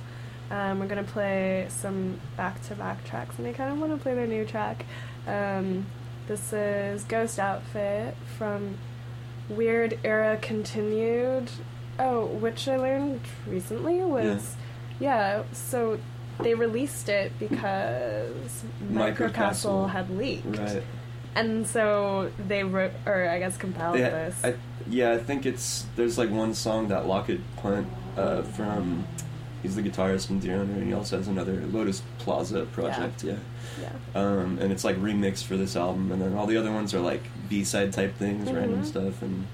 Um, we're gonna play some back-to-back tracks, and I kind of want to play their new track. Um, this is Ghost Outfit from Weird Era Continued. Oh, which I learned recently was yeah. so they released it because Microcastle. Had leaked, Right. and so they wrote, or I guess compiled this. I, yeah, I think it's there's like one song that Lockett Pundt uh, from he's the guitarist in Deerhunter, and he also has another Lotus Plaza project. Yeah. yeah. Um, and it's like remixed for this album, and then all the other ones are like B side type things, random Mhm. stuff, and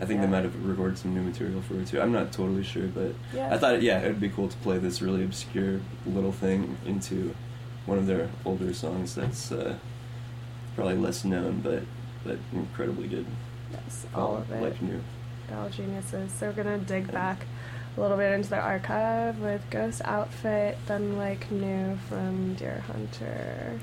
I think Yeah. they might have recorded some new material for it too. I'm not totally sure, but Yeah. I thought yeah, it would be cool to play this really obscure little thing into one of their older songs that's uh, probably less known, but but incredibly good. Yes, all of it. Like new. Bell Geniuses. So we're gonna dig back a little bit into the archive with Ghost Outfit, then like new from Deerhunter.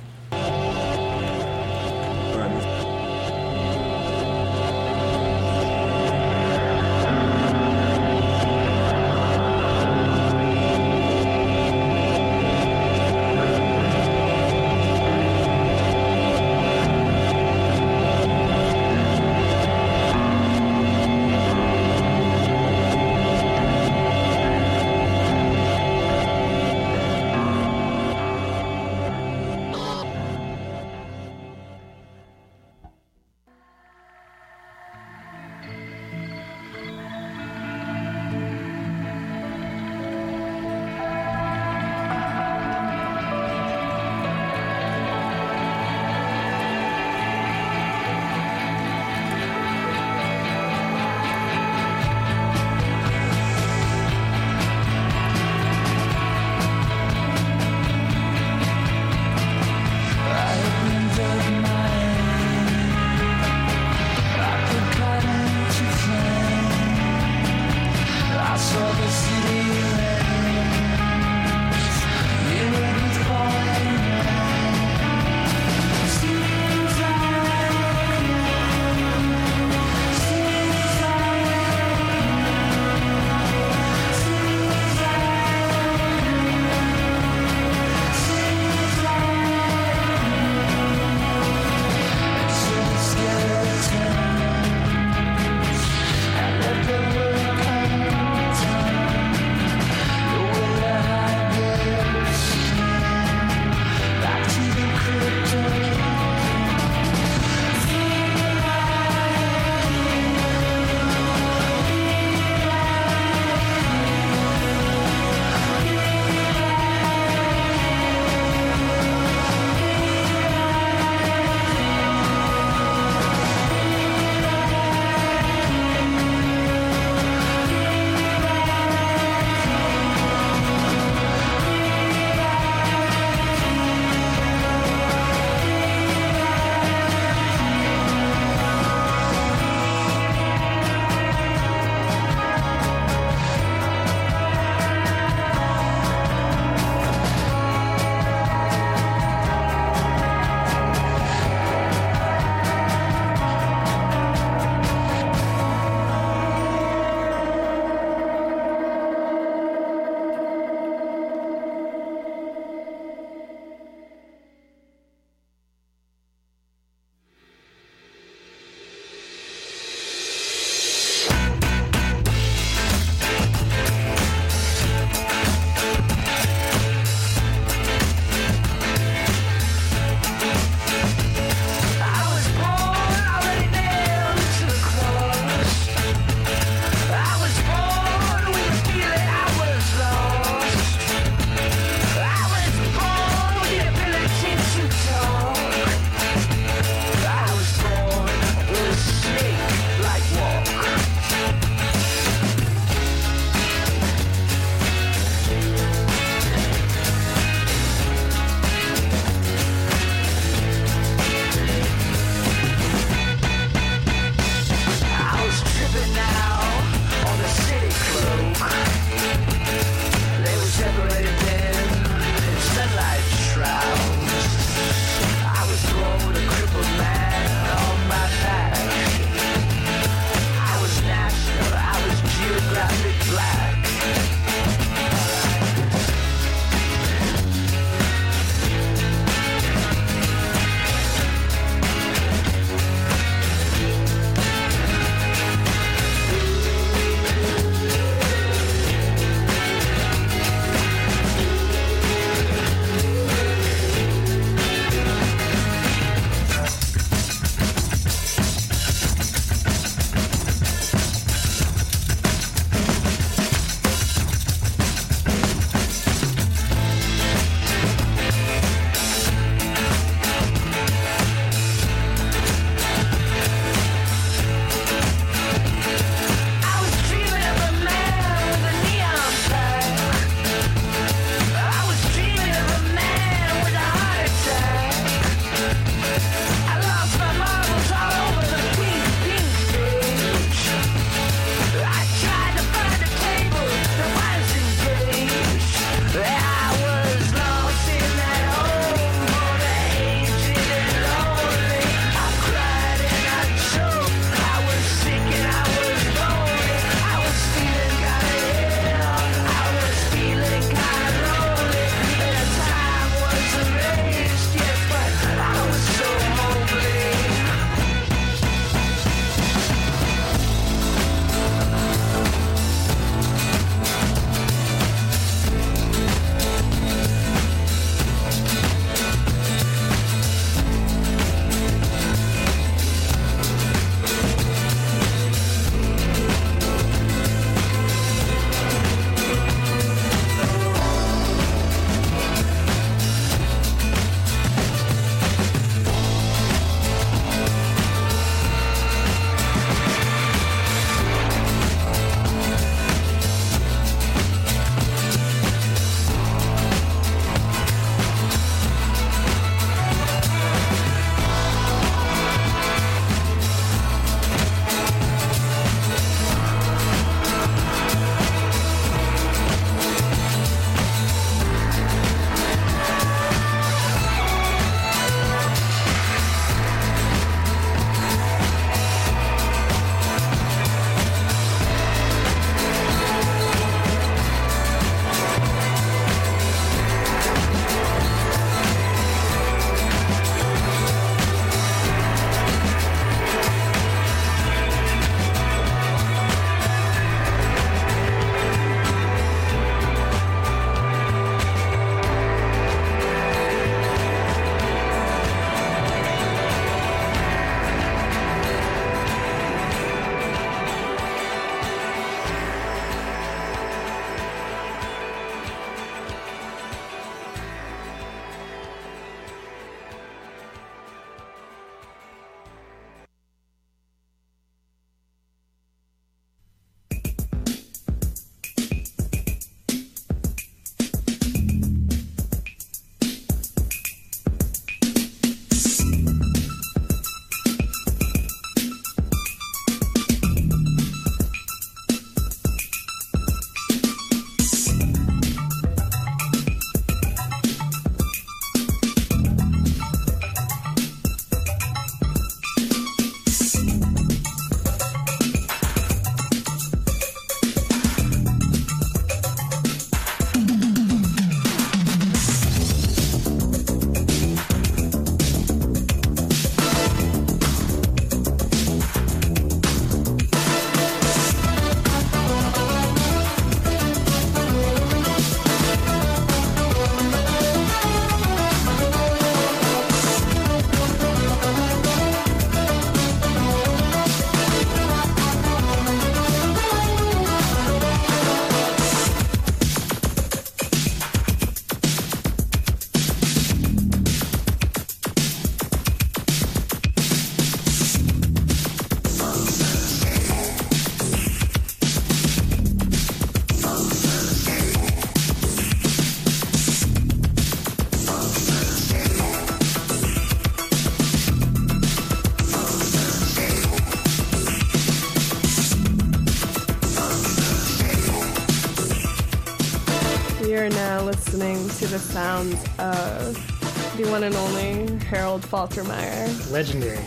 Listening to the sounds of the one and only Harold Faltermeyer, Legendary.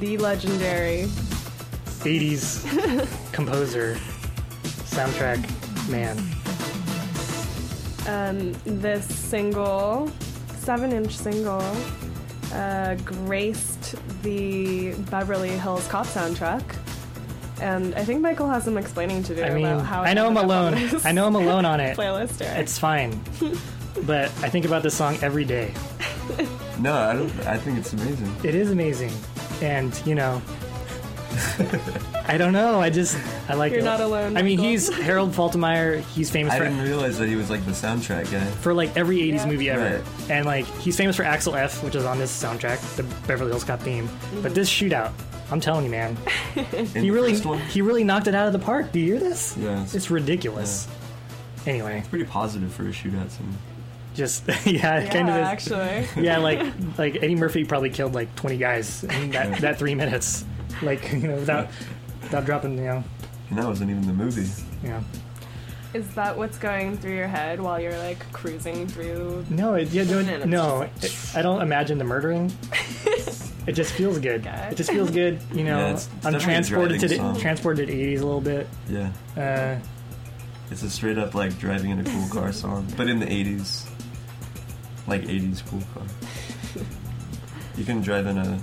the legendary 80s <laughs> composer, soundtrack man. Um, this single, seven inch single, uh, graced the Beverly Hills Cop soundtrack. And I think Michael has some explaining to do I mean, about how I know I'm ended up on alone. I know I'm alone on <laughs> it. playlist. Eric. It's fine. <laughs> but I think about this song every day. <laughs> No, I don't. I think it's amazing. It is amazing. And, you know, I don't know. I just, I like You're it. not alone, I mean, Michael. he's Harold Faltermeyer. He's famous I for didn't realize that he was like the soundtrack guy. for like every 80s Yeah. movie ever. Right. And like he's famous for Axel F, which is on this soundtrack, the Beverly Hills Cop theme. But mm-hmm. this shootout, I'm telling you, man, <laughs> he really he really knocked it out of the park. Do you hear this? yeah, it's It's ridiculous. Anyway, it's pretty positive for a shootout scene. just <laughs> yeah, it kind of is. actually. <laughs> Yeah, like like Eddie Murphy probably killed like 20 guys in that, that three minutes, like you know without without dropping you know And that wasn't even the movie. Yeah. Is that what's going through your head while you're like cruising through? No, it, yeah, no, And no. just it- I don't imagine the murdering. It just feels good. Okay. It just feels good. You know, Yeah, it's- it's I'm transported to the song. transported to the 80s a little bit. Yeah, Uh, it's a straight up like driving in a cool car <laughs> song, but in the '80s, like '80s cool car. You can drive in a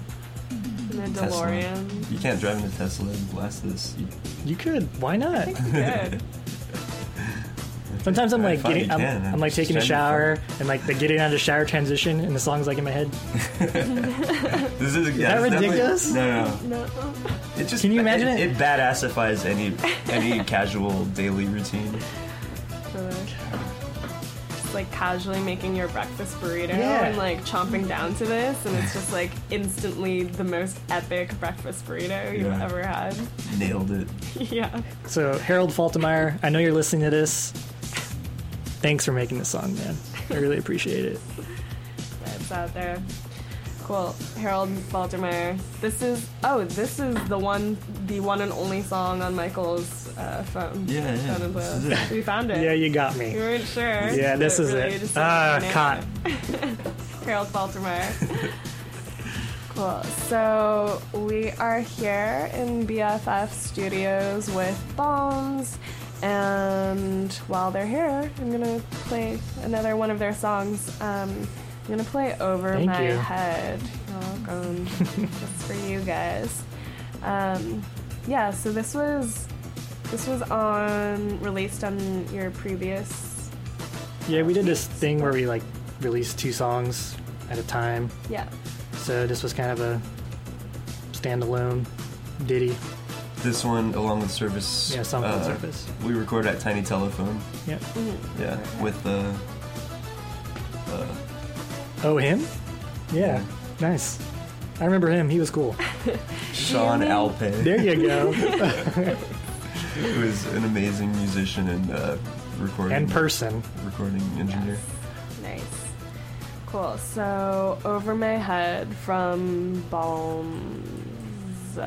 In a Tesla. DeLorean. You can't drive in a Tesla and blast this. You, you could. Why not? <laughs> Good. Sometimes I'm like find getting, you I'm. I'm like taking a trying to shower and like the getting out of the shower transition and the song's like in my head. <laughs> this is, yeah, that it's definitely- ridiculous? No, no. No. It just Can you imagine it? it? It badassifies any any <laughs> casual daily routine. Oh, so, just like casually making your breakfast burrito Yeah. and like chomping down to this, and it's just like instantly the most epic breakfast burrito you've Yeah. ever had. Nailed it. <laughs> yeah. So Harold Faltermeyer, I know you're listening to this. Thanks for making the song, man. I really appreciate it. It's out there. Cool. Harold Faltermeyer. This is oh, this is the one the one and only song on Michael's uh, phone. Yeah, yeah, Phone this is it. We found it. Yeah, you got me. You weren't sure. Yeah, this is really it. Ah, nailed it. caught. <laughs> Harold Faltermeyer. cool. So we are here in BFF Studios with Balms, and while they're here, I'm gonna play another one of their songs. Um, I'm gonna play "Over Thank My you. Head." You're welcome. <laughs> Just for you guys. Um, yeah. So this was this was on released on your previous Yeah, we did this thing where we like released two songs at a time. yeah So this was kind of a standalone ditty. This one, along with Service. Yeah, song called uh, Surface. We record at Tiny Telephone. Yeah. Yeah, with the. Uh, Oh, him? Yeah. Nice. I remember him. He was cool. <laughs> Sean Jimmy. Alpay, There you go. <laughs> who is an amazing musician and uh, recording and person. recording engineer. Nice. Cool. So, Over My Head from Balms.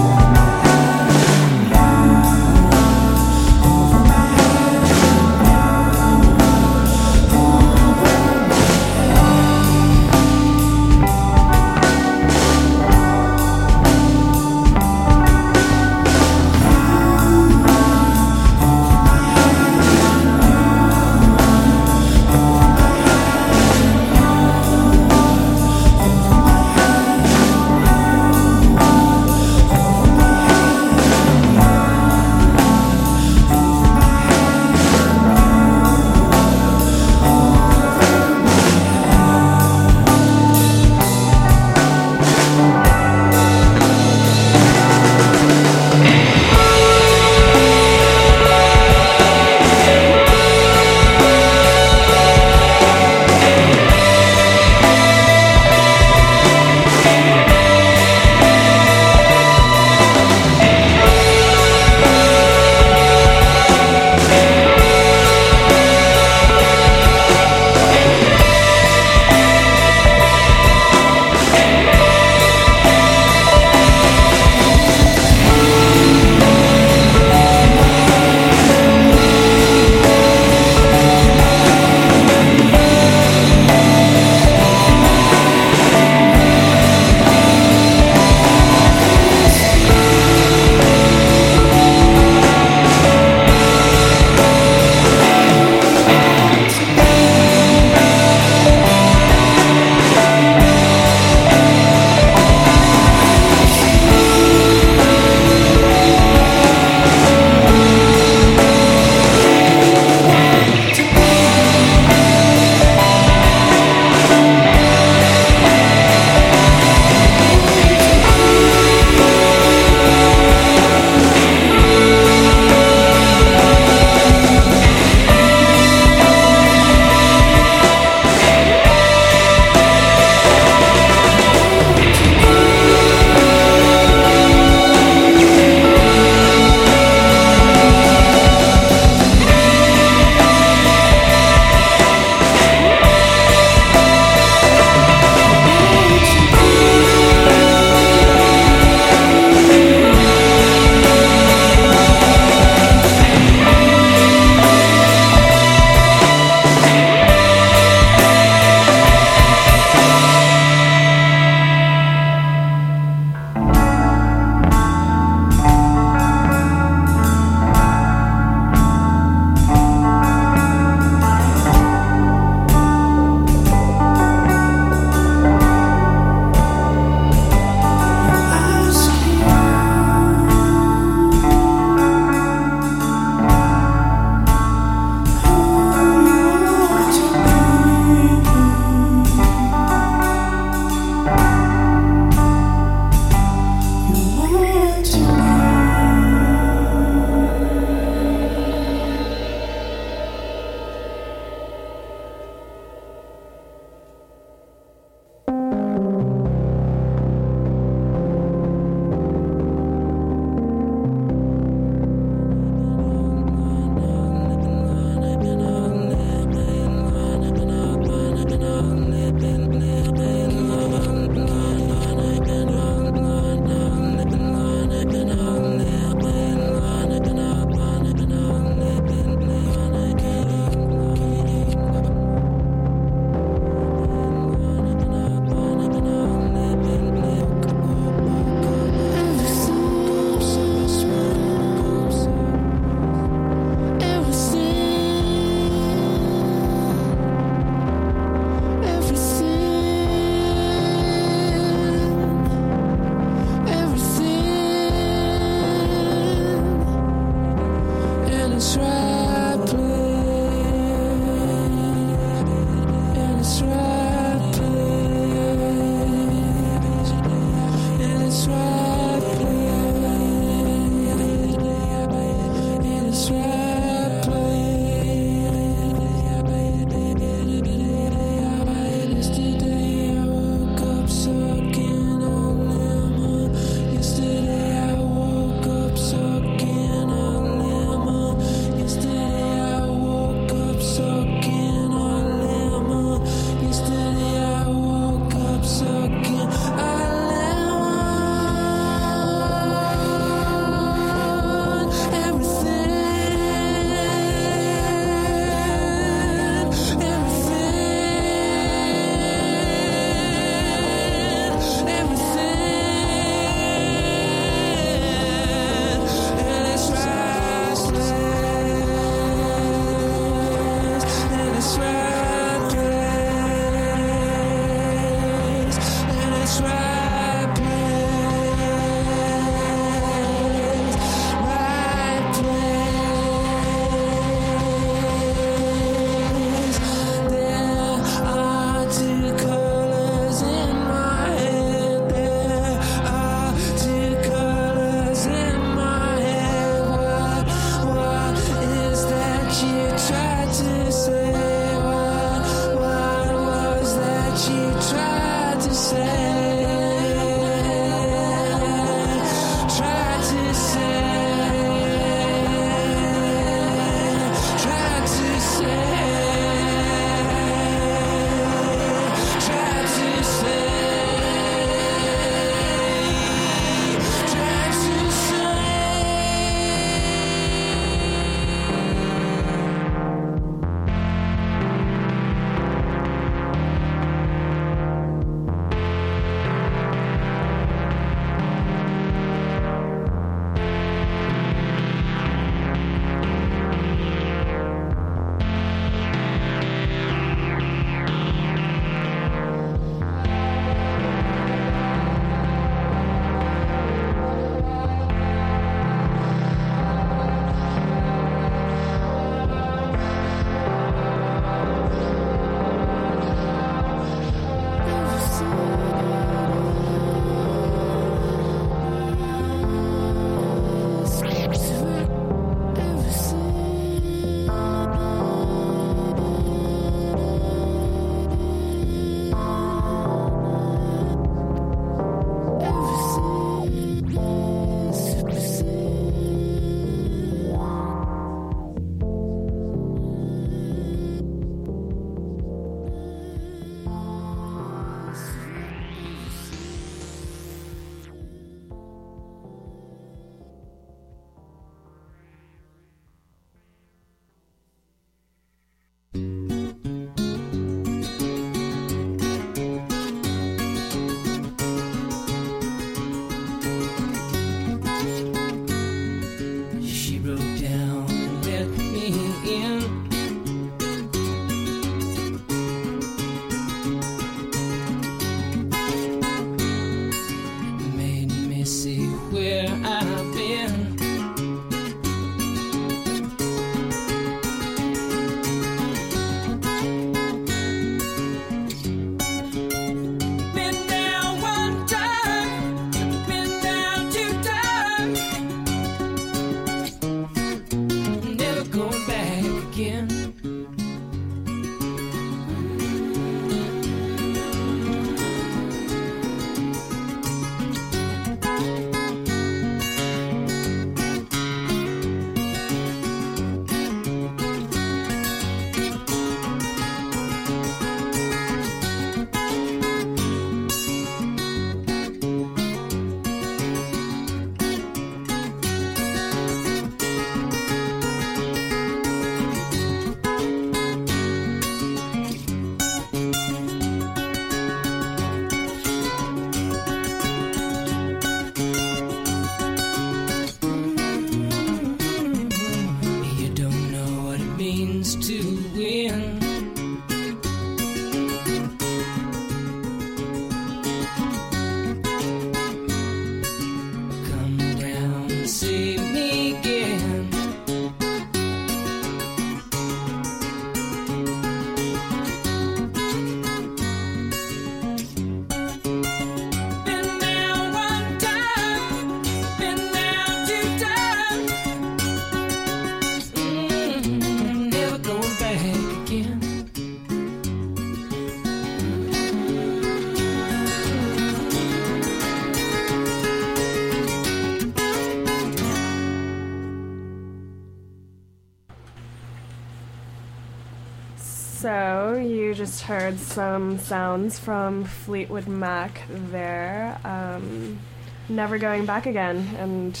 Just heard some sounds from Fleetwood Mac there. Um, Never going back again, and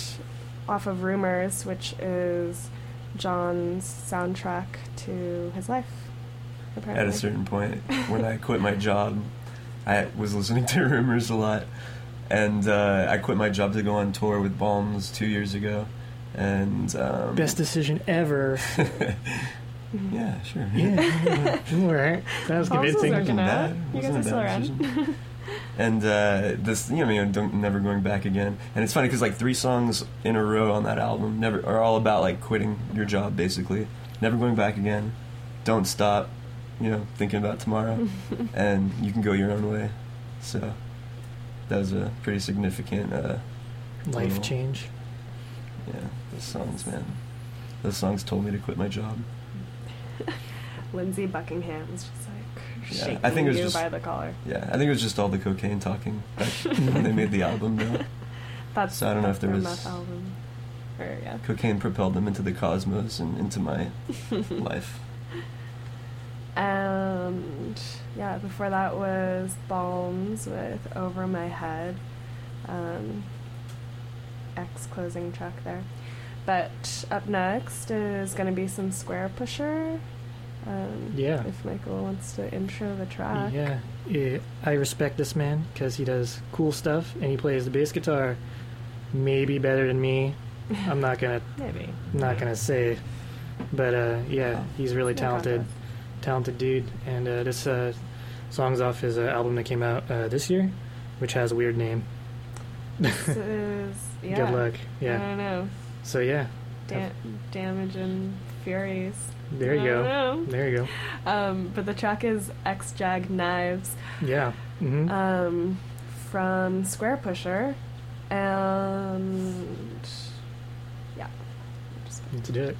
off of Rumors, which is John's soundtrack to his life. Apparently. At a certain point, when I quit my job, I was listening to <laughs> Rumors a lot, and uh, I quit my job to go on tour with Balms two years ago, and um, Best decision ever. <laughs> yeah, sure, Yeah, <laughs> all right. That was Balms was convincing. working out. bad. You guys Wasn't are a still bad around. decision. <laughs> and uh, this, you know, I mean, don't, never going back again. And it's funny because like three songs in a row on that album never are all about like quitting your job, basically. Never going back again. Don't stop. You know, thinking about tomorrow, <laughs> and you can go your own way. So that was a pretty significant. Uh, Life little- change. Yeah, those songs, man. Those songs told me to quit my job. <laughs> Lindsey Buckingham's just like Yeah, shaking I think it was you just- by the collar. Yeah, I think it was just all the cocaine talking <laughs> when they made the album. Though. That's So I don't know if there was- album. Or yeah. Cocaine propelled them into the cosmos and into my <laughs> life. And yeah, before that was Balms with Over My Head. Um, X closing track there. But up next is going to be some Squarepusher. Um, Yeah. If Michael wants to intro the track. Yeah, yeah, I respect this man because he does cool stuff and he plays the bass guitar maybe better than me. <laughs> I'm not gonna Maybe. not gonna say, but uh, yeah, he's really talented, talented dude. And uh, this uh, song's off his uh, album that came out uh, this year, which has a weird name. This <laughs> is yeah. Good luck. Yeah. I don't know. So yeah, Da- damage and furies. there you go. know. There you go. Um, but the track is Exjag Nives Yeah. hmm um, from Squarepusher, and yeah, just Let's do it.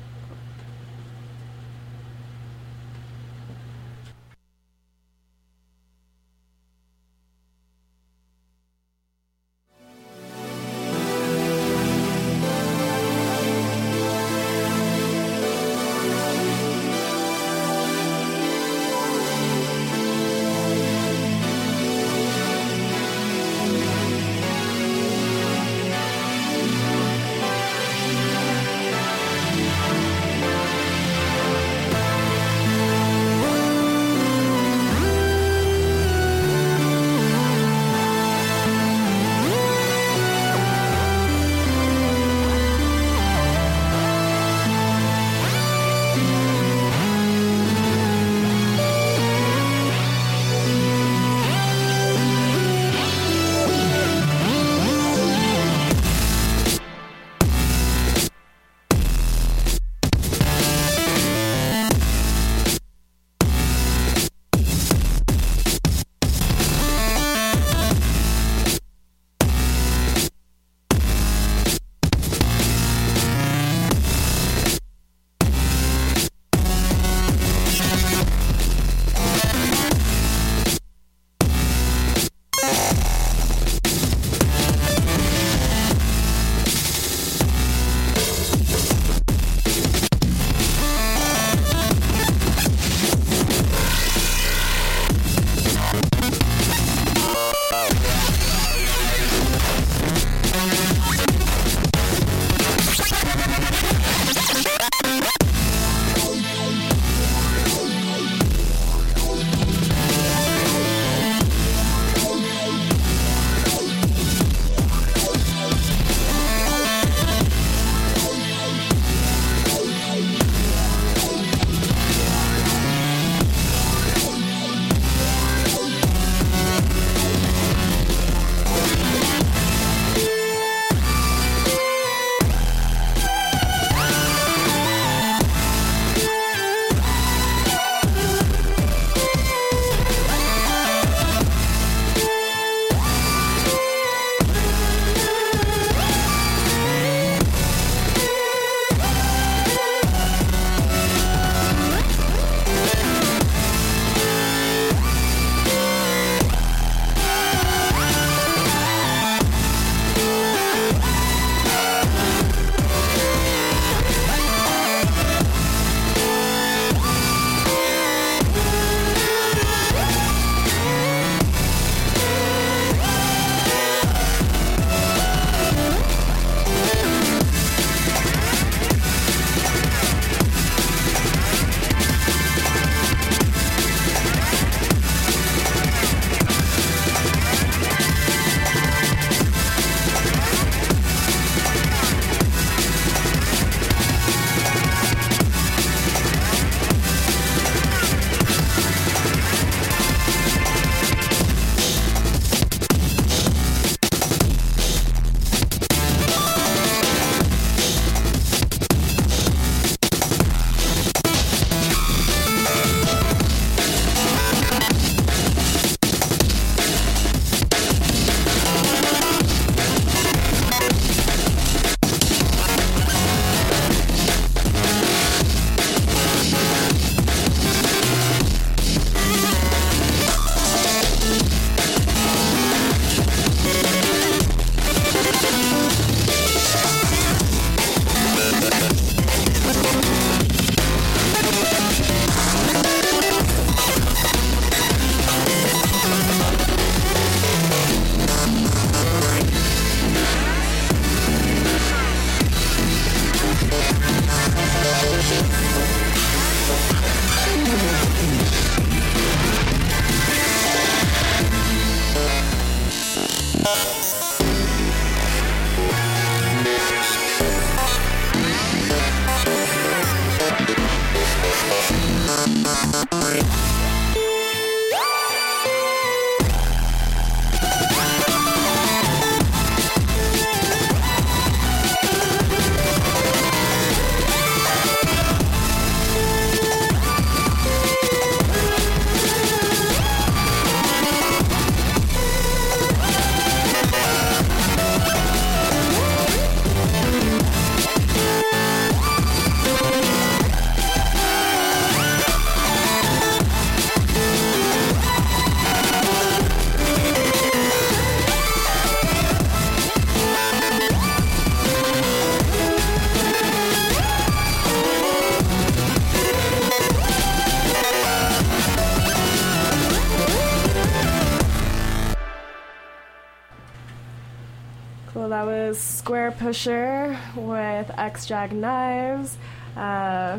Pusher with Exjag Nives uh,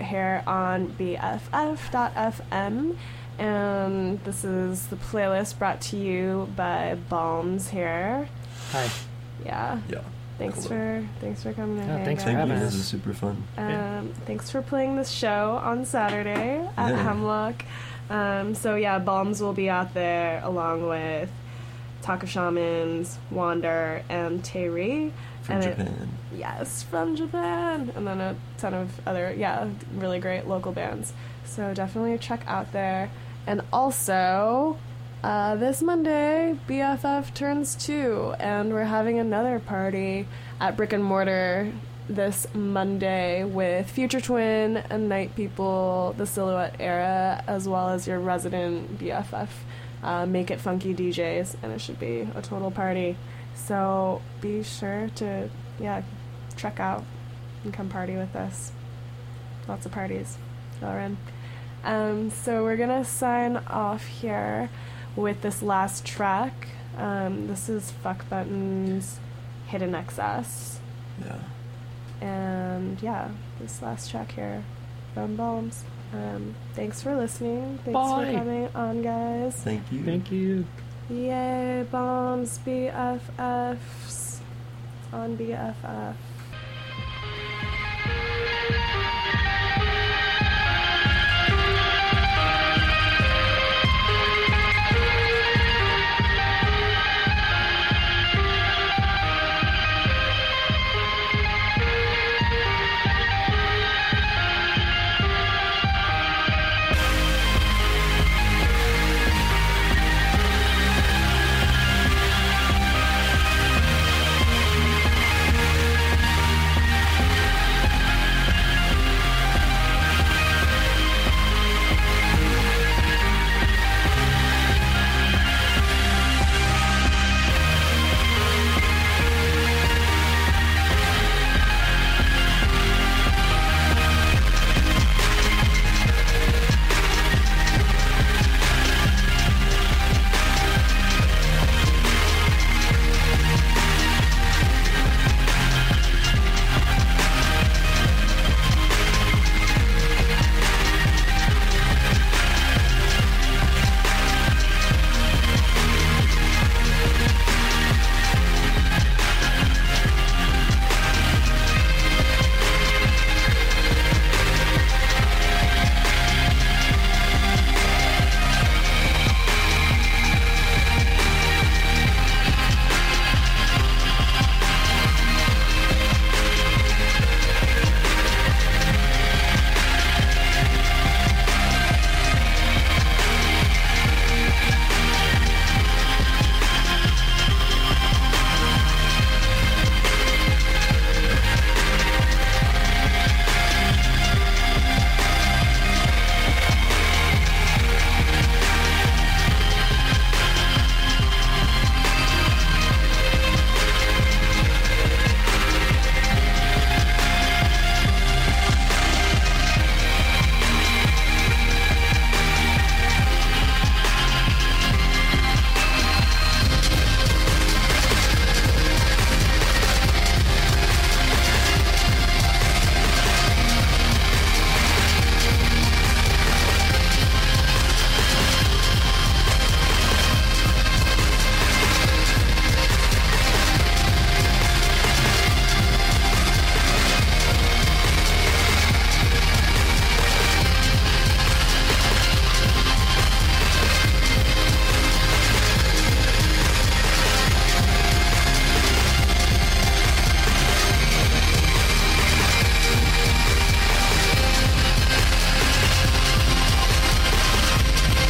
here on BFF.FM. And this is the playlist brought to you by Balms here. Hi. Yeah. Yeah. Thanks Hello. for thanks for coming. Yeah, thanks for having us. This us. is super fun. Yeah. Um, thanks for playing this show on Saturday at Yeah. Hemlock. Um, so yeah, Balms will be out there along with Taka Shamans, Wander, and Terry. From and it- yes, from Japan, and then a ton of other yeah, really great local bands. So definitely check out there. And also, uh, this Monday, BFF turns two, and we're having another party at Brick and Mortar this Monday with Future Twin and Night People, the Silhouette Era, as well as your resident BFF uh, Make It Funky DJs, and it should be a total party. So be sure to, yeah, check out and come party with us. Lots of parties. Y'all are. Um, so we're gonna sign off here with this last track. Um, this is Fuck Buttons Hidden Excess. Yeah. And yeah, this last track here from Balms. Um, thanks for listening. Thanks Bye. for coming on, guys. Thank you. Thank you. Yay, Balms BFFs on BFF.